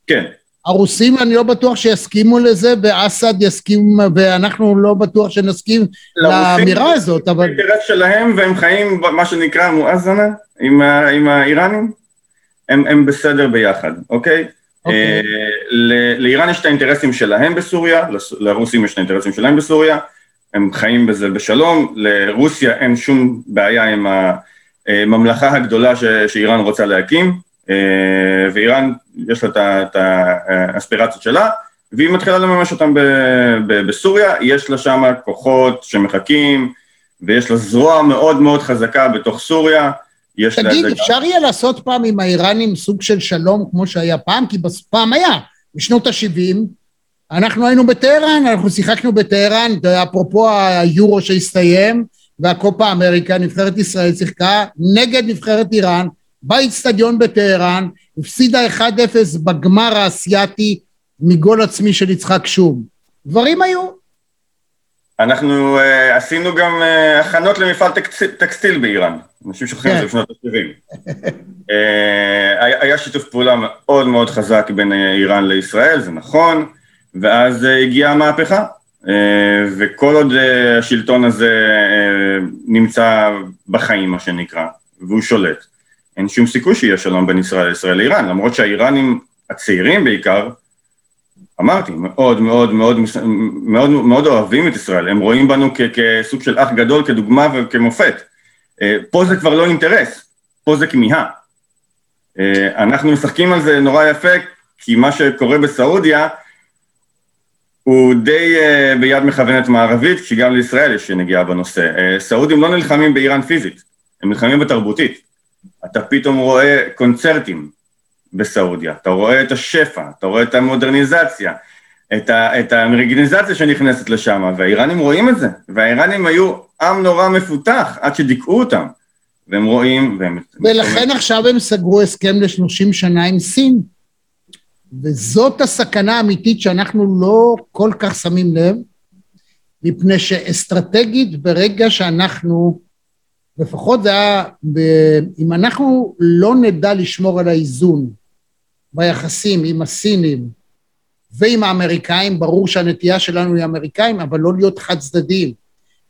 כן. הרוסים אני לא בטוח שיסכימו לזה, ואסד יסכים, ואנחנו לא בטוח שנסכים לאמירה הזאת, אבל האינטרס שלהם, והם חיים במה שנקרא מואזנה עם, עם האיראנים, הם, הם בסדר ביחד, אוקיי? אוקיי. אה, לאיראן יש את האינטרסים שלהם בסוריה, לרוסים יש את האינטרסים שלהם בסוריה, הם חיים בזה בשלום, לרוסיה אין שום בעיה עם הממלכה הגדולה ש, שאיראן רוצה להקים, אה, ואיראן יש לה את האספירציות שלה, והיא מתחילה לממש אותם ב- ב- בסוריה, יש לה שם כוחות שמחכים, ויש לה זרוע מאוד מאוד חזקה בתוך סוריה, יש. תגיד, אפשר יהיה לעשות פעם עם האיראנים סוג של שלום כמו שהיה פעם? כי פעם היה, בשנות ה-70, אנחנו היינו בטהרן, אנחנו שיחקנו בטהרן, אפרופו היורו שהסתיים, והקופה אמריקה, נבחרת ישראל שיחקה נגד נבחרת איראן, באיצטדיון בטהרן, הפסידה 1-0 בגמר האסייתי מגול עצמי של יצחק שום. דברים היו. אנחנו uh, עשינו גם uh, הכנות למפעל טקסטיל, טקסטיל באיראן, אנשים שוכחים את זה כן. בשנות ה-70. uh, היה, שיתוף פעולה מאוד מאוד חזק בין איראן לישראל, זה נכון, ואז uh, הגיעה המהפכה, uh, וכל עוד uh, השלטון הזה uh, נמצא בחיים, מה שנקרא, והוא שולט, אין שום סיכוי שיהיה שלום בין ישראל לישראל לאיראן, למרות שהאיראנים הצעירים בעיקר, אמרתי, מאוד מאוד מאוד מאוד מאוד אוהבים את ישראל, הם רואים בנו כ- כסוג של אח גדול, כדוגמה וכמופת. אה, פה זה כבר לא אינטרס, פה זה כמיהה. אה, אנחנו משחקים על זה נורא יפה, כי מה שקורה בסעודיה הוא די אה, ביד מכוונת מערבית, שגם לישראל יש נגיעה בנושא. סעודים לא נלחמים באיראן פיזית, הם נלחמים בתרבותית. אתה פתאום רואה קונצרטים, בסעודיה, אתה רואה את השפע, אתה רואה את המודרניזציה, את, ה, את האמריקניזציה שנכנסת לשם, והאיראנים רואים את זה, והאיראנים היו עם נורא מפותח, עד שדיכאו אותם. והם רואים, והם... ולכן עכשיו הם סגרו הסכם לשלושים שנה עם סין. וזאת הסכנה האמיתית שאנחנו לא כל כך שמים לב, מפני שאסטרטגית ברגע שאנחנו, לפחות זה היה, אם אנחנו לא נדע לשמור על האיזון ביחסים עם הסינים ועם האמריקאים, ברור שהנטייה שלנו היא אמריקאים, אבל לא להיות חד צדדיים.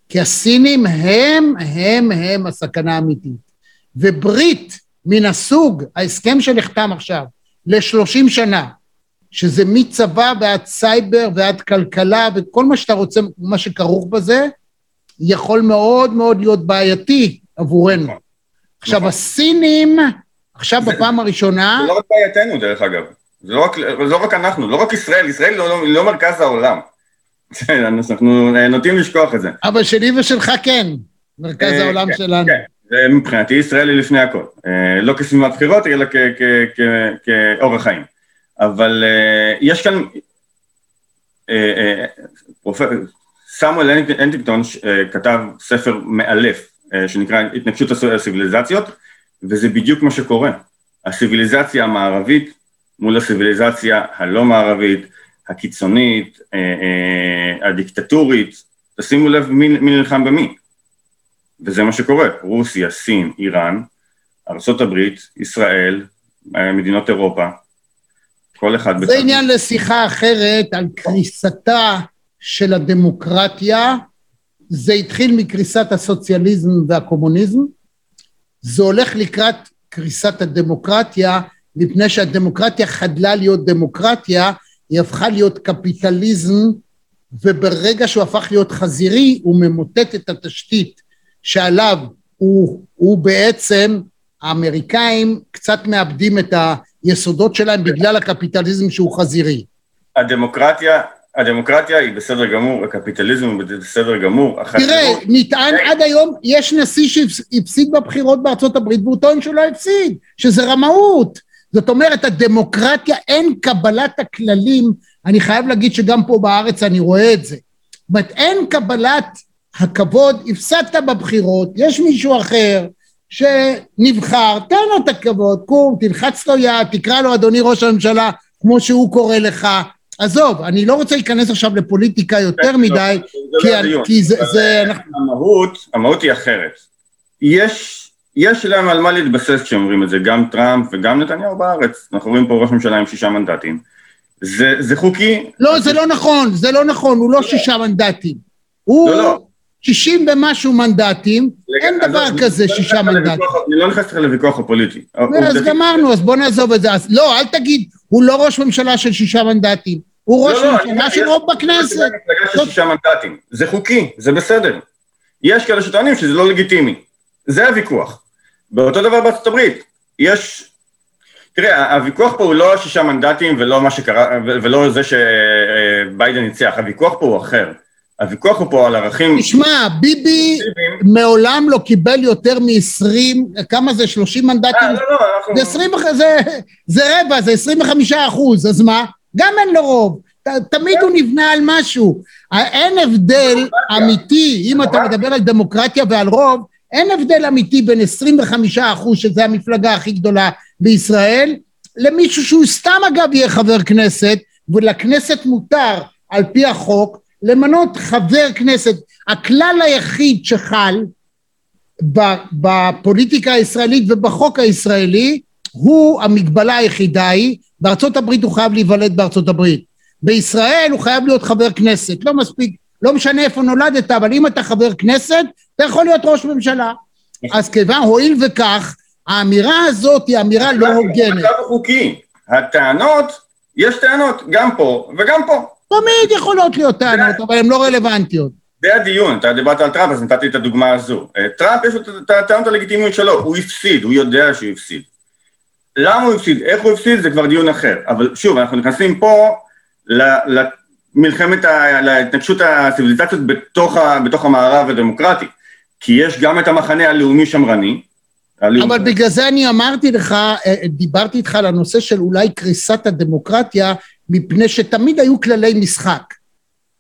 כי הסינים הם, הם, הם הסכנה האמיתית. וברית מן הסוג, ההסכם שנחתם עכשיו, לשלושים שנה, שזה מצבא ועד סייבר ועד כלכלה וכל מה שאתה רוצה, מה שכרוך בזה, יכול מאוד מאוד להיות בעייתי עבורנו. עכשיו, נכון. הסינים, עכשיו בפעם הראשונה... זה לא רק בעייתנו, דרך אגב. זה לא רק, לא רק אנחנו, לא רק ישראל, ישראל לא, לא, לא מרכז העולם. [LAUGHS] אנחנו נוטים לשכוח את זה. אבל שלי ושלך כן, מרכז אה, העולם כן, שלנו. כן, מבחינתי ישראל היא לפני הכל. אה, לא כסביבת בחירות, אלא כאורח חיים. אבל uh, יש כאן, סמואל הנטינגטון כתב ספר מאלף שנקרא התנגשות הסיביליזציות, וזה בדיוק מה שקורה. הסיביליזציה המערבית מול הסיביליזציה הלא מערבית, הקיצונית, uh, uh, הדיקטטורית, תשימו לב מי, מי נלחם במי. וזה מה שקורה, רוסיה, סין, איראן, ארה"ב, ישראל, מדינות אירופה, כל אחד... זה עניין לשיחה אחרת על קריסתה של הדמוקרטיה. זה התחיל מקריסת הסוציאליזם והקומוניזם. זה הולך לקראת קריסת הדמוקרטיה, מפני שהדמוקרטיה חדלה להיות דמוקרטיה, היא הפכה להיות קפיטליזם, וברגע שהוא הפך להיות חזירי, הוא ממוטט את התשתית שעליו הוא, הוא בעצם, האמריקאים קצת מאבדים את. היסודות שלהם בגלל הקפיטליזם שהוא חזירי. הדמוקרטיה, הדמוקרטיה היא בסדר גמור, הקפיטליזם הוא בסדר גמור. תראה, נטען עד היום, יש נשיא שהפסיד בבחירות בארצות הברית והוא טוען שהוא לא הפסיד, שזה רמאות. זאת אומרת, הדמוקרטיה, אין קבלת הכללים, אני חייב להגיד שגם פה בארץ אני רואה את זה. זאת אומרת, אין קבלת הכבוד, הפסדת בבחירות, יש מישהו אחר, שנבחר, תן לו את הכבוד, קום, תלחץ לו יד, תקרא לו אדוני ראש הממשלה, כמו שהוא קורא לך. עזוב, אני לא רוצה להיכנס עכשיו לפוליטיקה יותר לא, מדי, כי זה... המהות, המהות היא אחרת. יש יש להם על מה להתבסס כשאומרים את זה, גם טראמפ וגם נתניהו בארץ. אנחנו רואים פה ראש ממשלה עם שישה מנדטים. זה, זה חוקי. לא, זה לא נכון, זה לא נכון, הוא לא שישה מנדטים. הוא... לא, לא. 60 ומשהו מנדטים, אין דבר כזה לא שישה מנדטים. אני לא נכנס לך לוויכוח הפוליטי. אז גמרנו, אז בוא נעזוב את זה. לא, אל תגיד, הוא לא ראש ממשלה של שישה מנדטים, הוא ראש לא, לא, ממשלה של רוב בכנסת. מנדטים, זה חוקי, זה בסדר. יש כאלה שטוענים שזה לא לגיטימי. זה הוויכוח. באותו דבר בארצות הברית, יש... תראה, הוויכוח פה הוא לא שישה מנדטים ולא מה שקרה, ולא זה שביידן ניצח, הוויכוח פה הוא אחר. הוויכוח הוא פה על ערכים... תשמע, ביבי מעולם לא קיבל יותר מ-20, כמה זה? 30 מנדטים? אה, לא, לא, אנחנו... זה 20, זה, זה רבע, זה 25 אחוז, אז מה? גם אין לו רוב. ת, תמיד הוא נבנה על משהו. אין הבדל אמיתי, אם אתה מדבר על דמוקרטיה ועל רוב, אין הבדל אמיתי בין 25 אחוז, שזה המפלגה הכי גדולה בישראל, למישהו שהוא סתם אגב יהיה חבר כנסת, ולכנסת מותר על פי החוק למנות חבר כנסת. הכלל היחיד שחל בפוליטיקה הישראלית ובחוק הישראלי הוא המגבלה היחידה היא, בארצות הברית הוא חייב להיוולד בארצות הברית. בישראל הוא חייב להיות חבר כנסת, לא מספיק, לא משנה איפה נולדת, אבל אם אתה חבר כנסת, אתה יכול להיות ראש ממשלה. אז כיוון, הואיל וכך, האמירה הזאת היא אמירה לא הוגנת. המצב החוקי, הטענות, יש טענות גם פה וגם פה. תמיד יכולות להיות טענות, אבל הן לא רלוונטיות. זה הדיון, אתה דיברת על טראמפ, אז נתתי את הדוגמה הזו. אה, טראמפ יש לו את הטענות הלגיטימיות שלו, הוא הפסיד, הוא יודע שהוא הפסיד. למה הוא הפסיד, איך הוא הפסיד, זה כבר דיון אחר. אבל שוב, אנחנו נכנסים פה למלחמת, להתנגשות הציוויליזציות בתוך, בתוך המערב הדמוקרטי. כי יש גם את המחנה הלאומי שמרני, אבל בגלל זה אני אמרתי לך, אה, דיברתי איתך על הנושא של אולי קריסת הדמוקרטיה, מפני שתמיד היו כללי משחק.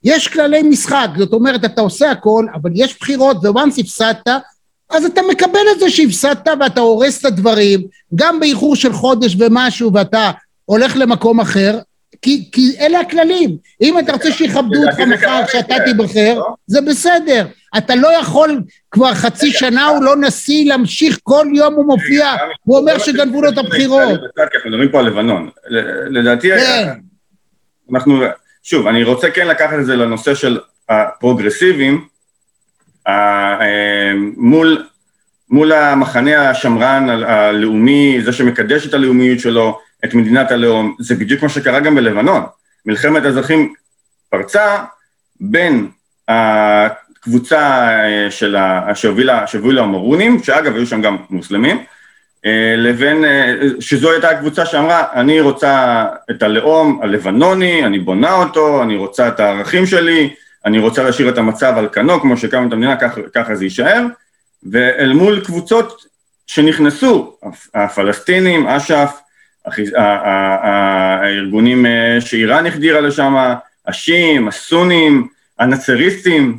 יש כללי משחק, זאת אומרת, אתה עושה הכל, אבל יש בחירות, וואנס הפסדת, אז אתה מקבל את זה שהפסדת ואתה הורס את הדברים, גם באיחור של חודש ומשהו, ואתה הולך למקום אחר, כי, כי אלה הכללים. אם אתה רוצה שיכבדו אותך מחר כשאתה תיבחר, לא? זה בסדר. אתה לא יכול כבר חצי שנה, הוא לא נשיא, להמשיך כל יום הוא מופיע, הוא אומר שגנבו לו את הבחירות. אנחנו מדברים פה על לבנון. לדעתי, כן. אנחנו, שוב, אני רוצה כן לקחת את זה לנושא של הפרוגרסיבים, מול, מול המחנה השמרן הלאומי, זה שמקדש את הלאומיות שלו, את מדינת הלאום, זה בדיוק מה שקרה גם בלבנון. מלחמת האזרחים פרצה בין הקבוצה אה, של ה... שהובילה, שהובילו המרונים, שאגב היו שם גם מוסלמים, אה, לבין, אה, שזו הייתה הקבוצה שאמרה, אני רוצה את הלאום הלבנוני, אני בונה אותו, אני רוצה את הערכים שלי, אני רוצה להשאיר את המצב על כנו, כמו שקמה את המדינה, ככה זה יישאר, ואל מול קבוצות שנכנסו, הפ- הפלסטינים, אש"ף, הארגונים אה, שאיראן החדירה לשם, השיעים, הסונים, הנאצריסטים,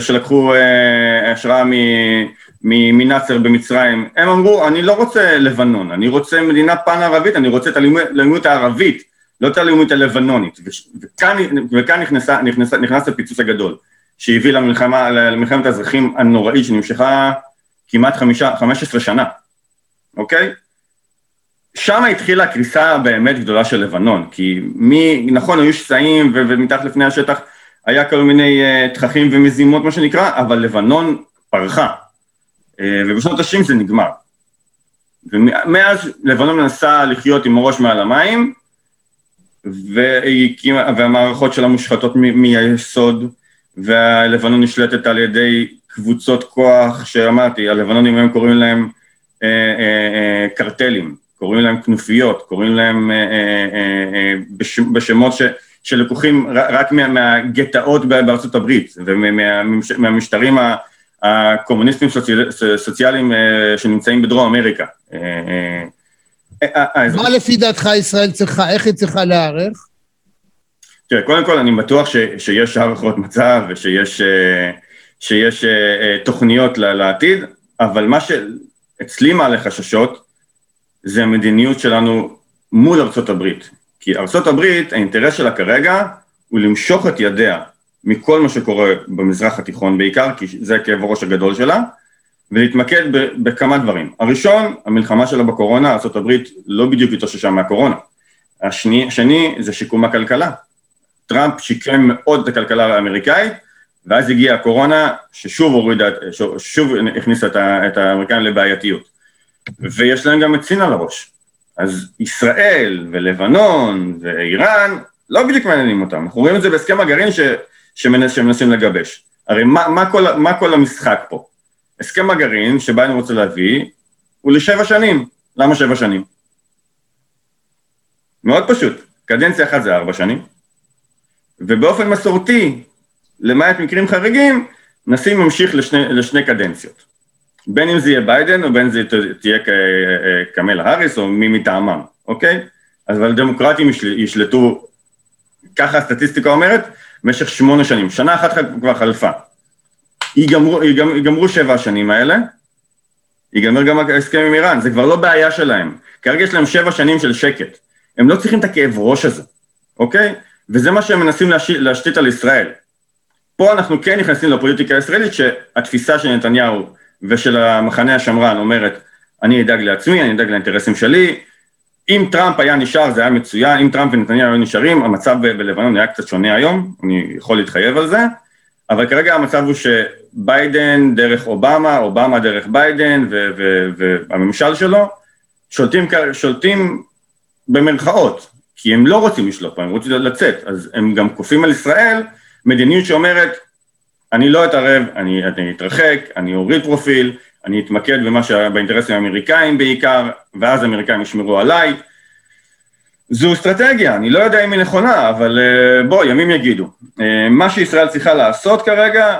שלקחו אה, השראה מ- מנאצר במצרים, הם אמרו, אני לא רוצה לבנון, אני רוצה מדינה פן-ערבית, אני רוצה את הלאומיות הערבית, לא את הלאומיות הלבנונית. וכאן, וכאן נכנסה, נכנסה, נכנס הפיצוץ הגדול, שהביא למלחמה, למלחמת האזרחים הנוראית, שנמשכה כמעט חמישה, 15 שנה, אוקיי? שם התחילה הקריסה הבאמת גדולה של לבנון, כי מי, נכון, היו שסעים ומתחת לפני השטח היה כל מיני uh, תככים ומזימות, מה שנקרא, אבל לבנון פרחה. Uh, ובשנות ה-90 זה נגמר. ומאז לבנון מנסה לחיות עם הראש מעל המים, והמערכות שלה מושחתות מהיסוד, והלבנון נשלטת על ידי קבוצות כוח, שאמרתי, הלבנונים היום קוראים להם אה, אה, אה, קרטלים, קוראים להם כנופיות, קוראים להם אה, אה, אה, בש, בשמות ש, שלקוחים רק מה, מהגטאות בארצות הברית ומהמשטרים הקומוניסטיים סוציאל, סוציאליים שנמצאים בדרום אמריקה. מה לפי דעתך ישראל צריכה, איך היא צריכה להיערך? תראה, קודם כל אני בטוח ש, שיש הערכות מצב ושיש אה, שיש, אה, אה, תוכניות לעתיד, אבל מה שאצלי מעלה חששות זה המדיניות שלנו מול ארצות הברית. כי ארצות הברית, האינטרס שלה כרגע הוא למשוך את ידיה מכל מה שקורה במזרח התיכון בעיקר, כי זה כאב הראש הגדול שלה, ולהתמקד בכמה דברים. הראשון, המלחמה שלה בקורונה, ארה"ב לא בדיוק התאוששה מהקורונה. השני, השני זה שיקום הכלכלה. טראמפ שיקם מאוד את הכלכלה האמריקאית, ואז הגיעה הקורונה, ששוב הורידה, שוב הכניסה את האמריקאים לבעייתיות. ויש להם גם את סין על הראש. אז ישראל ולבנון ואיראן לא בדיוק מעניינים אותם. אנחנו רואים את זה בהסכם הגרעין ש, שמנס, שמנסים לגבש. הרי מה, מה, כל, מה כל המשחק פה? הסכם הגרעין שביידן רוצה להביא הוא לשבע שנים. למה שבע שנים? מאוד פשוט. קדנציה אחת זה ארבע שנים, ובאופן מסורתי, למעט מקרים חריגים, נשיא ממשיך לשני, לשני קדנציות. בין אם זה יהיה ביידן או בין זה תהיה אה, קמלה האריס או מי מטעמם, אוקיי? אז אבל דמוקרטים ישל- ישלטו, ככה הסטטיסטיקה אומרת, במשך שמונה שנים. שנה אחת כבר חלפה. ייגמרו, ייגמר, ייגמרו שבע השנים האלה, ייגמר גם ההסכם עם איראן, זה כבר לא בעיה שלהם. כרגע יש להם שבע שנים של שקט. הם לא צריכים את הכאב ראש הזה, אוקיי? וזה מה שהם מנסים להש... להשתית על ישראל. פה אנחנו כן נכנסים לפוליטיקה הישראלית, שהתפיסה של נתניהו ושל המחנה השמרן אומרת, אני אדאג לעצמי, אני אדאג לאינטרסים שלי. אם טראמפ היה נשאר זה היה מצוין, אם טראמפ ונתניהו היו נשארים, המצב בלבנון היה קצת שונה היום, אני יכול להתחייב על זה, אבל כרגע המצב הוא שביידן דרך אובמה, אובמה דרך ביידן והממשל שלו, שולטים, שולטים במרכאות, כי הם לא רוצים לשלוט פה, הם רוצים לצאת, אז הם גם כופים על ישראל מדיניות שאומרת, אני לא אתערב, אני, אני אתרחק, אני אוריד פרופיל, אני אתמקד במה שהיה באינטרסים האמריקאים בעיקר, ואז האמריקאים ישמרו עליי. זו אסטרטגיה, אני לא יודע אם היא נכונה, אבל uh, בוא, ימים יגידו. Uh, מה שישראל צריכה לעשות כרגע,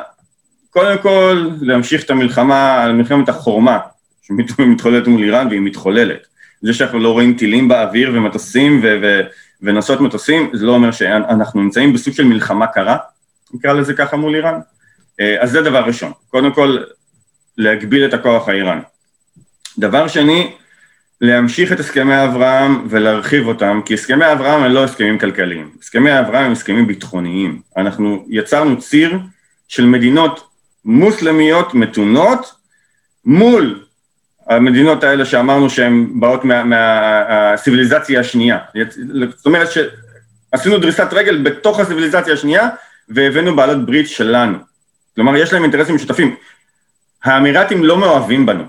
קודם כל להמשיך את המלחמה, מלחמת החורמה, שמתחוללת מול איראן והיא מתחוללת. זה שאנחנו לא רואים טילים באוויר ומטוסים ו- ו- ונושאות מטוסים, זה לא אומר שאנחנו נמצאים בסוג של מלחמה קרה, נקרא לזה ככה מול איראן. אה, אז זה דבר ראשון, קודם כל להגביל את הכוח האיראני. דבר שני, להמשיך את הסכמי אברהם ולהרחיב אותם, כי הסכמי אברהם הם לא הסכמים כלכליים, הסכמי אברהם הם הסכמים ביטחוניים. אנחנו יצרנו ציר של מדינות מוסלמיות מתונות מול המדינות האלה שאמרנו שהן באות מהסיביליזציה מה, השנייה. זאת אומרת שעשינו דריסת רגל בתוך הסיביליזציה השנייה והבאנו בעלות ברית שלנו. כלומר, יש להם אינטרסים משותפים. האמירתים לא מאוהבים בנו,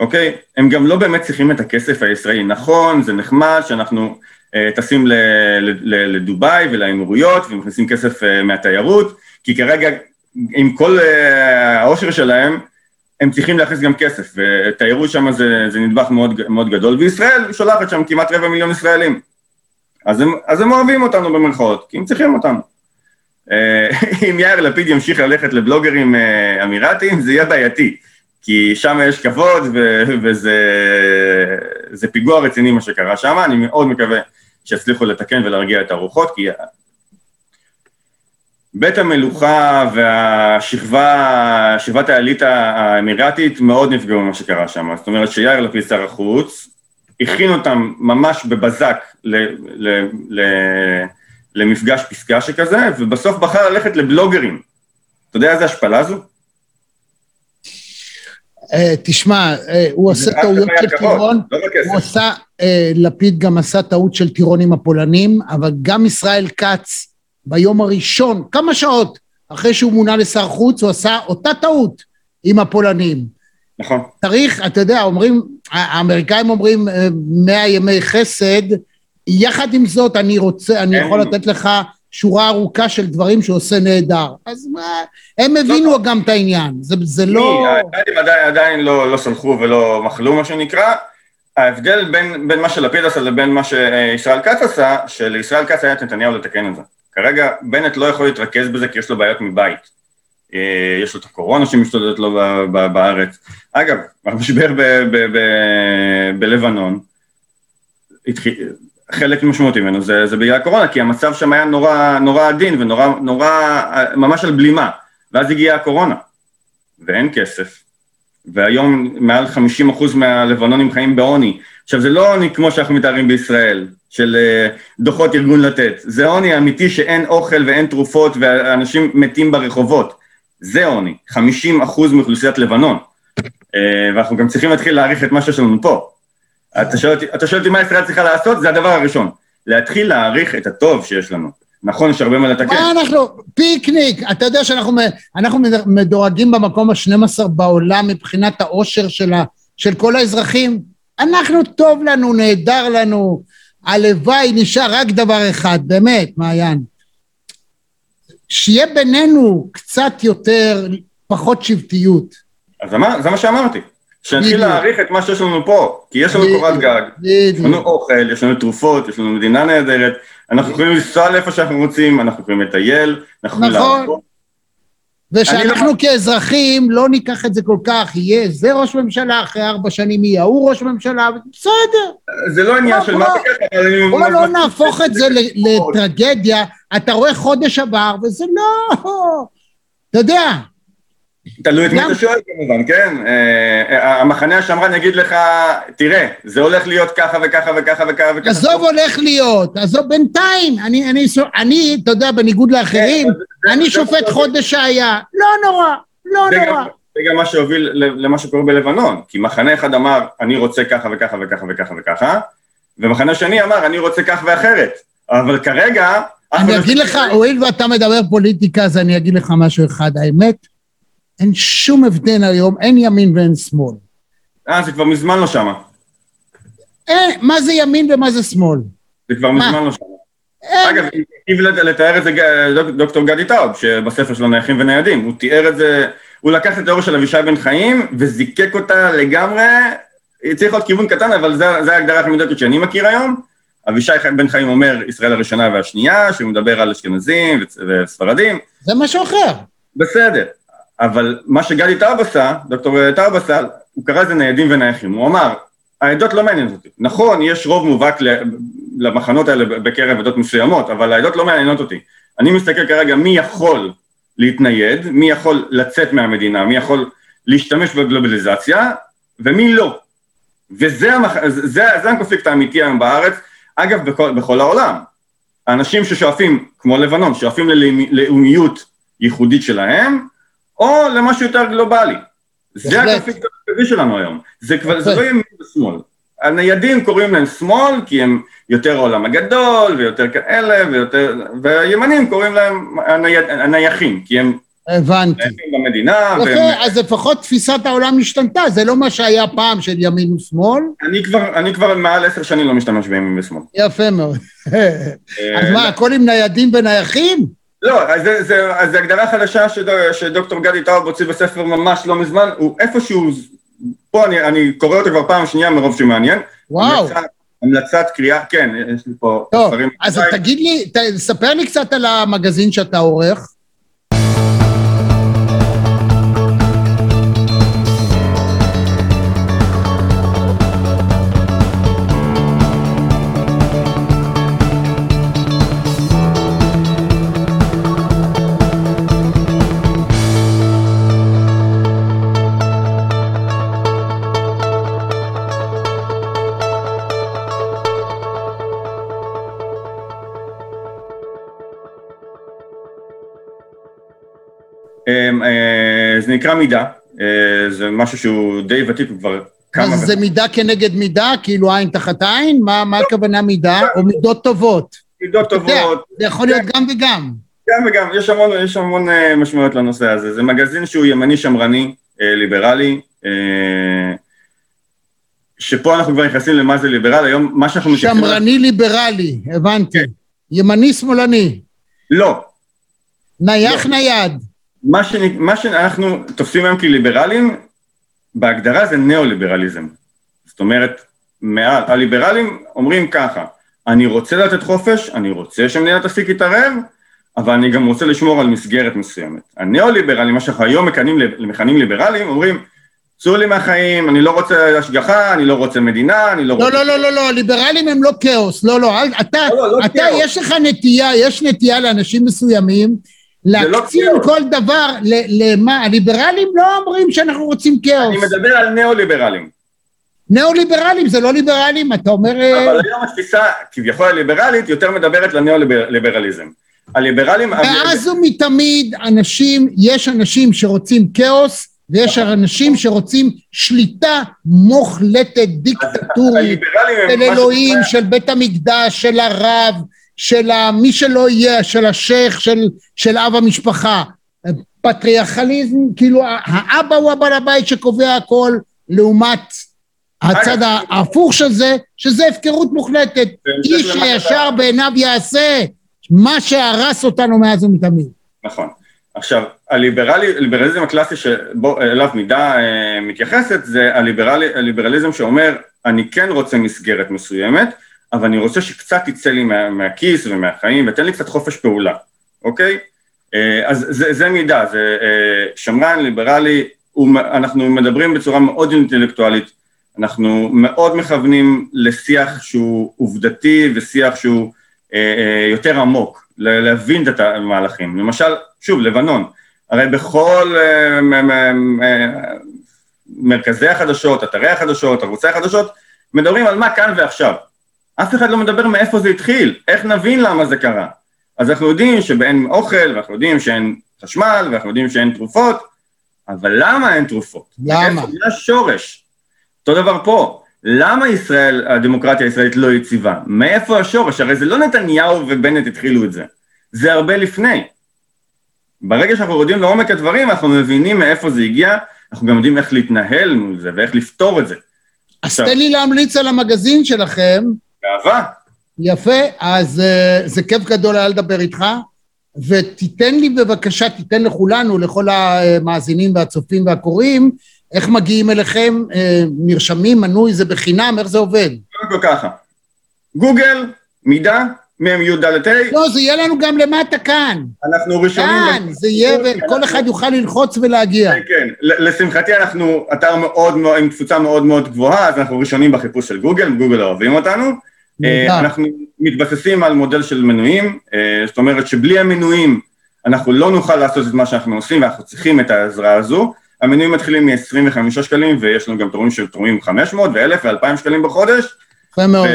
אוקיי? הם גם לא באמת צריכים את הכסף הישראלי. נכון, זה נחמד שאנחנו אה, טסים לדובאי ולאמירויות ומכניסים כסף אה, מהתיירות, כי כרגע עם כל אה, העושר שלהם, הם צריכים להכניס גם כסף, ותיירות שם זה, זה נדבך מאוד, מאוד גדול, וישראל שולחת שם כמעט רבע מיליון ישראלים. אז הם, אז הם אוהבים אותנו במרכאות, כי הם צריכים אותנו. אה, [LAUGHS] אם יאיר לפיד ימשיך ללכת לבלוגרים אה, אמירתיים, זה יהיה בעייתי, כי שם יש כבוד, ו- וזה פיגוע רציני מה שקרה שם, אני מאוד מקווה שיצליחו לתקן ולהרגיע את הרוחות, כי בית המלוכה והשכבה, שכבת העילית האמירתית מאוד נפגעו ממה שקרה שם. זאת אומרת שיאיר לפיד שר החוץ, הכין אותם ממש בבזק ל, ל, ל, למפגש פסקה שכזה, ובסוף בחר ללכת לבלוגרים. אתה יודע איזה השפלה זו? אה, תשמע, אה, הוא עושה טעויות של טירון, לא הוא עשה, אה, לפיד גם עשה טעות של טירון עם הפולנים, אבל גם ישראל כץ, ביום הראשון, כמה שעות אחרי שהוא מונה לשר חוץ, הוא עשה אותה טעות עם הפולנים. נכון. צריך, אתה יודע, אומרים, האמריקאים אומרים אה, מאה ימי חסד, יחד עם זאת אני רוצה, אני יכול לתת לך שורה ארוכה של דברים שהוא עושה נהדר. אז מה, הם הבינו לא, גם את העניין, זה, זה לא... האמריקאים עדיין, עדיין לא, לא סלחו ולא מחלו מה שנקרא. ההבדל בין, בין מה שלפיד עשה לבין מה שישראל כץ עשה, שלישראל כץ היה את נתניהו לתקן את זה. כרגע בנט לא יכול להתרכז בזה כי יש לו בעיות מבית. אה, יש לו את הקורונה שמשתוללת לו בארץ. אגב, המשבר בלבנון, חלק משמעותי ממנו זה, זה בגלל הקורונה, כי המצב שם היה נורא, נורא עדין ונורא, נורא, ממש על בלימה. ואז הגיעה הקורונה, ואין כסף. והיום מעל 50% מהלבנונים חיים בעוני. עכשיו, זה לא עוני כמו שאנחנו מתארים בישראל, של uh, דוחות ארגון לתת. זה עוני אמיתי שאין אוכל ואין תרופות ואנשים מתים ברחובות. זה עוני, 50 אחוז מאוכלוסיית לבנון. Uh, ואנחנו גם צריכים להתחיל להעריך את מה שיש לנו פה. אתה שואל, אותי מה ישראל צריכה לעשות? זה הדבר הראשון. להתחיל להעריך את הטוב שיש לנו. נכון, יש הרבה מה לתקן. מה אנחנו, פיקניק, אתה יודע שאנחנו אנחנו מדורגים במקום ה-12 בעולם מבחינת העושר של כל האזרחים. אנחנו, טוב לנו, נהדר לנו, הלוואי נשאר רק דבר אחד, באמת, מעיין. שיהיה בינינו קצת יותר, פחות שבטיות. אז מה, זה מה שאמרתי. שנתחיל להעריך את מה שיש לנו פה, כי יש לנו קורת גג, יש לנו אוכל, יש לנו תרופות, יש לנו מדינה נהדרת, אנחנו יכולים לנסוע לאיפה שאנחנו רוצים, אנחנו יכולים לטייל, אנחנו יכולים נכון. לעבוד. ושאנחנו לא... כאזרחים לא ניקח את זה כל כך, יהיה זה ראש ממשלה, אחרי ארבע שנים יהיה ההוא ראש ממשלה, בסדר. זה לא עניין של מה זה ככה, אבל אני... בוא לא נהפוך את זה [LAUGHS] לטרגדיה, אתה רואה חודש עבר, וזה לא... אתה יודע, תלוי את מי אתה שואל כמובן, כן? אה, אה, המחנה השמרן יגיד לך, תראה, זה הולך להיות ככה וככה וככה וככה וככה. עזוב הולך להיות, עזוב בינתיים, אני, אני, אני, אתה יודע, בניגוד לאחרים, כן, אני שופט חודש שהיה, לא נורא, לא נורא. זה גם מה שהוביל למה שקורה בלבנון, כי מחנה אחד אמר, אני רוצה ככה וככה וככה וככה וככה, ומחנה שני אמר, אני רוצה כך ואחרת. אבל כרגע... אני אגיד לך, הואיל ואתה מדבר פוליטיקה, אז אני אגיד לך משהו אחד, האמת, אין שום הבדל היום, אין ימין ואין שמאל. אה, זה כבר מזמן לא שמה. אין, מה זה ימין ומה זה שמאל? זה כבר מה? מזמן לא שמה. אין. אגב, היטיב לתאר את זה דוקטור גדי טאוב, שבספר שלו נייחים וניידים, הוא תיאר את זה, הוא לקח את התיאוריה של אבישי בן חיים וזיקק אותה לגמרי, צריך להיות כיוון קטן, אבל זו ההגדרה הכי מדויקת שאני מכיר היום. אבישי בן חיים אומר ישראל הראשונה והשנייה, שהוא מדבר על אשכנזים וספרדים. זה משהו אחר. בסדר, אבל מה שגדי טאוב עשה, דוקטור טאוב עשה, הוא קרא לזה ניידים ונייחים, הוא אמר, העדות לא מעניינות אותי. נכון, יש רוב מובהק למחנות האלה בקרב עדות מסוימות, אבל העדות לא מעניינות אותי. אני מסתכל כרגע מי יכול להתנייד, מי יכול לצאת מהמדינה, מי יכול להשתמש בגלובליזציה, ומי לא. וזה המח... זה, זה הקונפליקט האמיתי היום בארץ, אגב בכל, בכל העולם. האנשים ששואפים, כמו לבנון, שואפים ללאומיות ייחודית שלהם, או למשהו יותר גלובלי. זה הקונפליקט המרכזי שלנו היום. זה כבר, זה לא ימין ושמאל. הניידים קוראים להם שמאל, כי הם יותר העולם הגדול, ויותר כאלה, ויותר... והימנים קוראים להם הנייד, הנייחים, כי הם... הבנתי. במדינה. יפה, והם... אז לפחות תפיסת העולם השתנתה, זה לא מה שהיה פעם של ימין ושמאל. אני כבר, אני כבר מעל עשר שנים לא משתמש בימין ושמאל. יפה מאוד. אז מה, הכל עם ניידים ונייחים? לא, אז זה, זה, אז זה הגדרה חדשה שדוקטור גדי טאוב הוציא בספר ממש לא מזמן, הוא איפשהו, פה אני, אני קורא אותו כבר פעם שנייה מרוב שמעניין. וואו. המלצת, המלצת קריאה, כן, יש לי פה טוב, ספרים. טוב, אז תגיד לי, תספר לי קצת על המגזין שאתה עורך. זה נקרא מידה, זה משהו שהוא די ותיק, הוא כבר כמה... אז זה מידה כנגד מידה? כאילו עין תחת עין? מה, הכוונה מידה? או מידות טובות? מידות טובות. זה יכול להיות גם וגם. גם וגם, יש המון, יש המון משמעויות לנושא הזה. זה מגזין שהוא ימני שמרני, ליברלי, שפה אנחנו כבר נכנסים למה זה ליברל, היום מה שאנחנו... שמרני ליברלי, הבנתי. ימני שמאלני. לא. נייח נייד. מה, ש... מה שאנחנו תופסים היום כליברלים, בהגדרה זה ניאו-ליברליזם. זאת אומרת, מעל, הליברלים אומרים ככה, אני רוצה לתת חופש, אני רוצה שהמדינה תפסיק להתערב, אבל אני גם רוצה לשמור על מסגרת מסוימת. הניאו-ליברלים, מה שאנחנו היום מכנים, מכנים ליברלים, אומרים, צאו לי מהחיים, אני לא רוצה השגחה, אני לא רוצה מדינה, אני לא רוצה... לא, לא, לא, לא, לא, ליברלים הם לא כאוס, לא, לא, אתה, לא, לא, אתה, כאוס. יש לך נטייה, יש נטייה לאנשים מסוימים, להקצין לא כל דבר למה, הליברלים לא אומרים שאנחנו רוצים כאוס. אני מדבר על ניאו-ליברלים. ניאו-ליברלים זה לא ליברלים, אתה אומר... אבל היום התפיסה כביכול הליברלית יותר מדברת לניאו-ליברליזם. הליברלים... מאז ומתמיד אנשים, יש אנשים שרוצים כאוס, ויש אנשים שרוצים שליטה מוחלטת, דיקטטורית, של אלוהים, של בית המקדש, של הרב, של מי שלא יהיה, של השייח, של, של אב המשפחה. פטריארכליזם, כאילו האבא הוא הבעל הבית שקובע הכל, לעומת הצד ההפוך של זה, שזה הפקרות מוחלטת. איש הישר בעיניו יעשה מה שהרס אותנו מאז ומתמיד. נכון. עכשיו, הליברליזם הקלאסי שאליו מידה אה, מתייחסת, זה הליברלי, הליברליזם שאומר, אני כן רוצה מסגרת מסוימת, אבל אני רוצה שקצת תצא לי מה, מהכיס ומהחיים ותן לי קצת חופש פעולה, אוקיי? אז זה, זה מידה, זה שמרן, ליברלי, אנחנו מדברים בצורה מאוד אינטלקטואלית, אנחנו מאוד מכוונים לשיח שהוא עובדתי ושיח שהוא יותר עמוק, להבין את המהלכים. למשל, שוב, לבנון, הרי בכל מרכזי החדשות, אתרי החדשות, ערוצי החדשות, מדברים על מה כאן ועכשיו. אף אחד לא מדבר מאיפה זה התחיל, איך נבין למה זה קרה. אז אנחנו יודעים שאין אוכל, ואנחנו יודעים שאין חשמל, ואנחנו יודעים שאין תרופות, אבל למה אין תרופות? למה? זה השורש. אותו דבר פה, למה ישראל, הדמוקרטיה הישראלית לא יציבה? מאיפה השורש? הרי זה לא נתניהו ובנט התחילו את זה, זה הרבה לפני. ברגע שאנחנו יורדים לעומק הדברים, אנחנו מבינים מאיפה זה הגיע, אנחנו גם יודעים איך להתנהל מול זה ואיך לפתור את זה. אז תן לי להמליץ על המגזין שלכם, באהבה. יפה, אז uh, זה כיף גדול היה לדבר איתך, ותיתן לי בבקשה, תיתן לכולנו, לכל המאזינים והצופים והקוראים, איך מגיעים אליכם, נרשמים, מנוי, זה בחינם, איך זה עובד? קודם כל ככה, גוגל, מידע, מ"ם ד' ה'. לא, זה יהיה לנו גם למטה כאן. אנחנו ראשונים. כאן, זה יהיה, וכל אחד יוכל ללחוץ ולהגיע. כן, כן. לשמחתי אנחנו אתר מאוד, עם תפוצה מאוד מאוד גבוהה, אז אנחנו ראשונים בחיפוש של גוגל, גוגל אוהבים אותנו. אה, אנחנו מתבססים על מודל של מנויים, אה, זאת אומרת שבלי המנויים אנחנו לא נוכל לעשות את מה שאנחנו עושים ואנחנו צריכים את העזרה הזו. המנויים מתחילים מ-25 שקלים ויש לנו גם תורמים של תורמים 500 ו-1,000 ו-2,000 שקלים בחודש. יפה מאוד.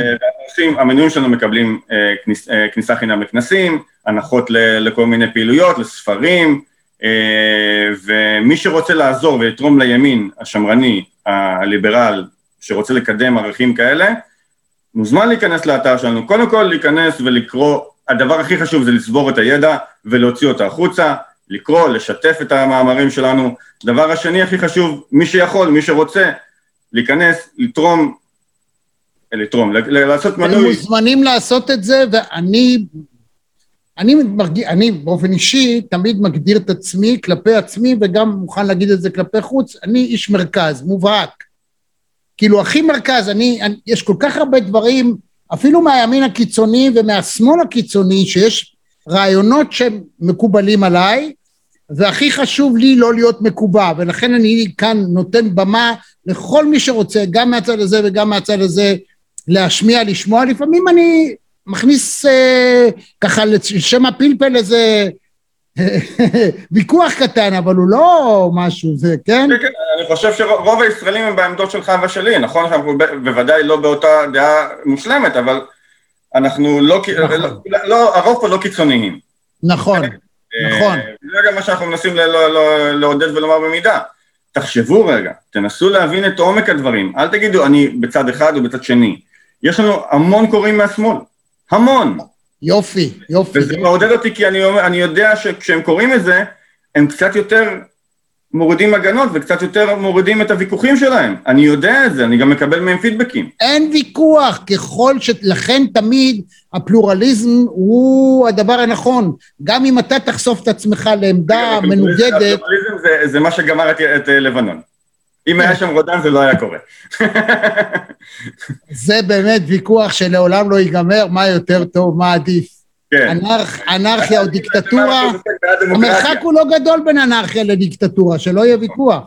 המנויים שלנו מקבלים כניס, כניסה חינם לכנסים, הנחות לכל מיני פעילויות, לספרים, ומי שרוצה לעזור ולתרום לימין השמרני, הליברל, שרוצה לקדם ערכים כאלה, מוזמן להיכנס לאתר שלנו, קודם כל להיכנס ולקרוא, הדבר הכי חשוב זה לצבור את הידע ולהוציא אותה החוצה, לקרוא, לשתף את המאמרים שלנו. דבר השני הכי חשוב, מי שיכול, מי שרוצה, להיכנס, לתרום, לתרום, לעשות מנוי. הם מוזמנים לעשות את זה, ואני אני, מרגיע, אני באופן אישי תמיד מגדיר את עצמי כלפי עצמי וגם מוכן להגיד את זה כלפי חוץ, אני איש מרכז, מובהק. כאילו הכי מרכז, אני, אני, יש כל כך הרבה דברים, אפילו מהימין הקיצוני ומהשמאל הקיצוני, שיש רעיונות שמקובלים עליי, והכי חשוב לי לא להיות מקובע, ולכן אני כאן נותן במה לכל מי שרוצה, גם מהצד הזה וגם מהצד הזה, להשמיע, לשמוע. לפעמים אני מכניס אה, ככה לשם הפלפל איזה [LAUGHS] ויכוח קטן, אבל הוא לא משהו, זה, כן? כן, כן, אני חושב שרוב הישראלים הם בעמדות שלך ושלי, נכון שאנחנו בוודאי לא באותה דעה מושלמת, אבל אנחנו לא, נכון. לא, לא, הרוב פה לא קיצוניים. נכון, אה, נכון. זה גם מה שאנחנו מנסים לעודד ולומר במידה. תחשבו רגע, תנסו להבין את עומק הדברים, אל תגידו אני בצד אחד או בצד שני. יש לנו המון קוראים מהשמאל, המון. יופי, יופי. וזה מעודד אותי כי אני, אני יודע שכשהם קוראים את זה, הם קצת יותר מורידים הגנות וקצת יותר מורידים את הוויכוחים שלהם. אני יודע את זה, אני גם מקבל מהם פידבקים. אין ויכוח, ככל ש... לכן תמיד הפלורליזם הוא הדבר הנכון. גם אם אתה תחשוף את עצמך לעמדה מנוגדת... הפלורליזם זה, זה מה שגמר את, את לבנון. אם היה שם רודן זה לא היה קורה. זה באמת ויכוח שלעולם לא ייגמר, מה יותר טוב, מה עדיף. כן. אנרכיה או דיקטטורה, המרחק הוא לא גדול בין אנרכיה לדיקטטורה, שלא יהיה ויכוח.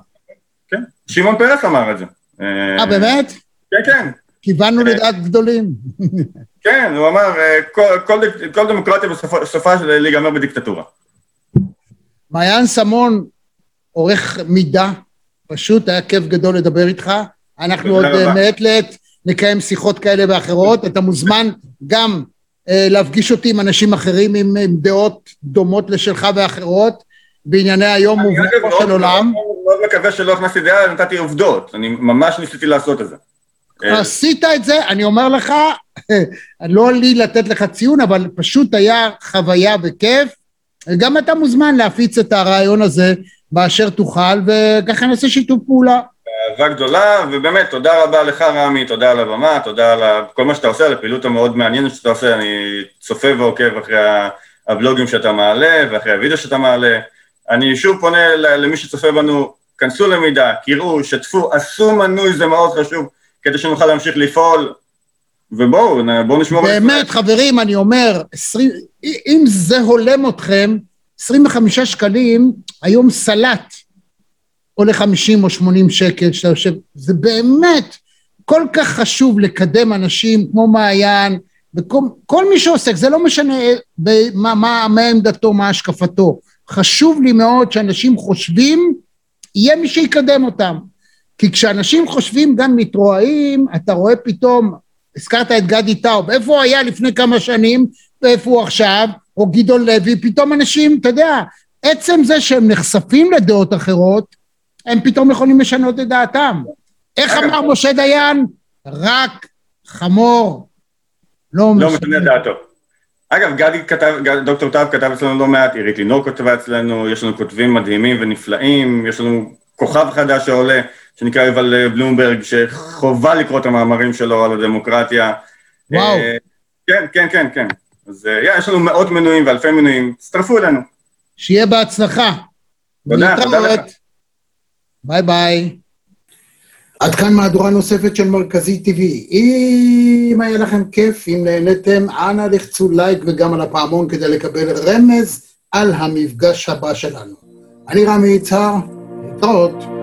כן, שמעון פרס אמר את זה. אה, באמת? כן, כן. כיוונו אה, לדעת גדולים. כן, הוא אמר, אה, כל דמוקרטיה בסופה של להיגמר בדיקטטורה. מעיין סמון, עורך מידה, פשוט היה כיף גדול לדבר איתך. אנחנו עוד אה, מעת לעת נקיים שיחות כאלה ואחרות. אתה מוזמן גם אה, להפגיש אותי עם אנשים אחרים עם, עם דעות דומות לשלך ואחרות בענייני היום ובנפו של עולם. אני מאוד מקווה שלא הכנסתי דעה, נתתי עובדות. אני ממש ניסיתי לעשות את זה. אה, עשית את זה, אני אומר לך, [LAUGHS] לא לי לתת לך ציון, אבל פשוט היה חוויה וכיף. גם אתה מוזמן להפיץ את הרעיון הזה באשר תוכל, וככה נעשה שיתוף פעולה. אהבה גדולה, ובאמת, תודה רבה לך רמי, תודה על הבמה, תודה על כל מה שאתה עושה, על הפעילות המאוד מעניינת שאתה עושה, אני צופה ועוקב אחרי הבלוגים שאתה מעלה, ואחרי הוידאו שאתה מעלה. אני שוב פונה למי שצופה בנו, כנסו למידע, קראו, שתפו, עשו מנוי, זה מאוד חשוב, כדי שנוכל להמשיך לפעול, ובואו, בואו נשמור... באמת, חברים, אני אומר, 20, אם זה הולם אתכם, 25 שקלים, היום סלט עולה 50 או 80 שקל, שאתה יושב, זה באמת כל כך חשוב לקדם אנשים כמו מעיין, וכל מי שעוסק, זה לא משנה מה, מה, מה עמדתו, מה השקפתו. חשוב לי מאוד שאנשים חושבים, יהיה מי שיקדם אותם. כי כשאנשים חושבים גם מתרועעים, אתה רואה פתאום, הזכרת את גדי טאוב, איפה הוא היה לפני כמה שנים ואיפה הוא עכשיו, או גדעון לוי, פתאום אנשים, אתה יודע, עצם זה שהם נחשפים לדעות אחרות, הם פתאום יכולים לשנות את דעתם. איך אמר משה דיין? רק חמור לא, לא משנה דעתו. אגב, גדי כתב, דוקטור טאב כתב אצלנו לא מעט, עירית לינור כתבה אצלנו, יש לנו כותבים מדהימים ונפלאים, יש לנו כוכב חדש שעולה, שנקרא יובל בלומברג, שחובה לקרוא את המאמרים שלו על הדמוקרטיה. וואו. כן, כן, כן, כן. אז yeah, יש לנו מאות מנויים ואלפי מנויים, תצטרפו אלינו. שיהיה בהצלחה. תודה, תודה לך. ביי ביי. עד כאן מהדורה נוספת של מרכזי TV. אם היה לכם כיף, אם נהניתם, אנא לחצו לייק וגם על הפעמון כדי לקבל רמז על המפגש הבא שלנו. אני רמי יצהר, להתראות.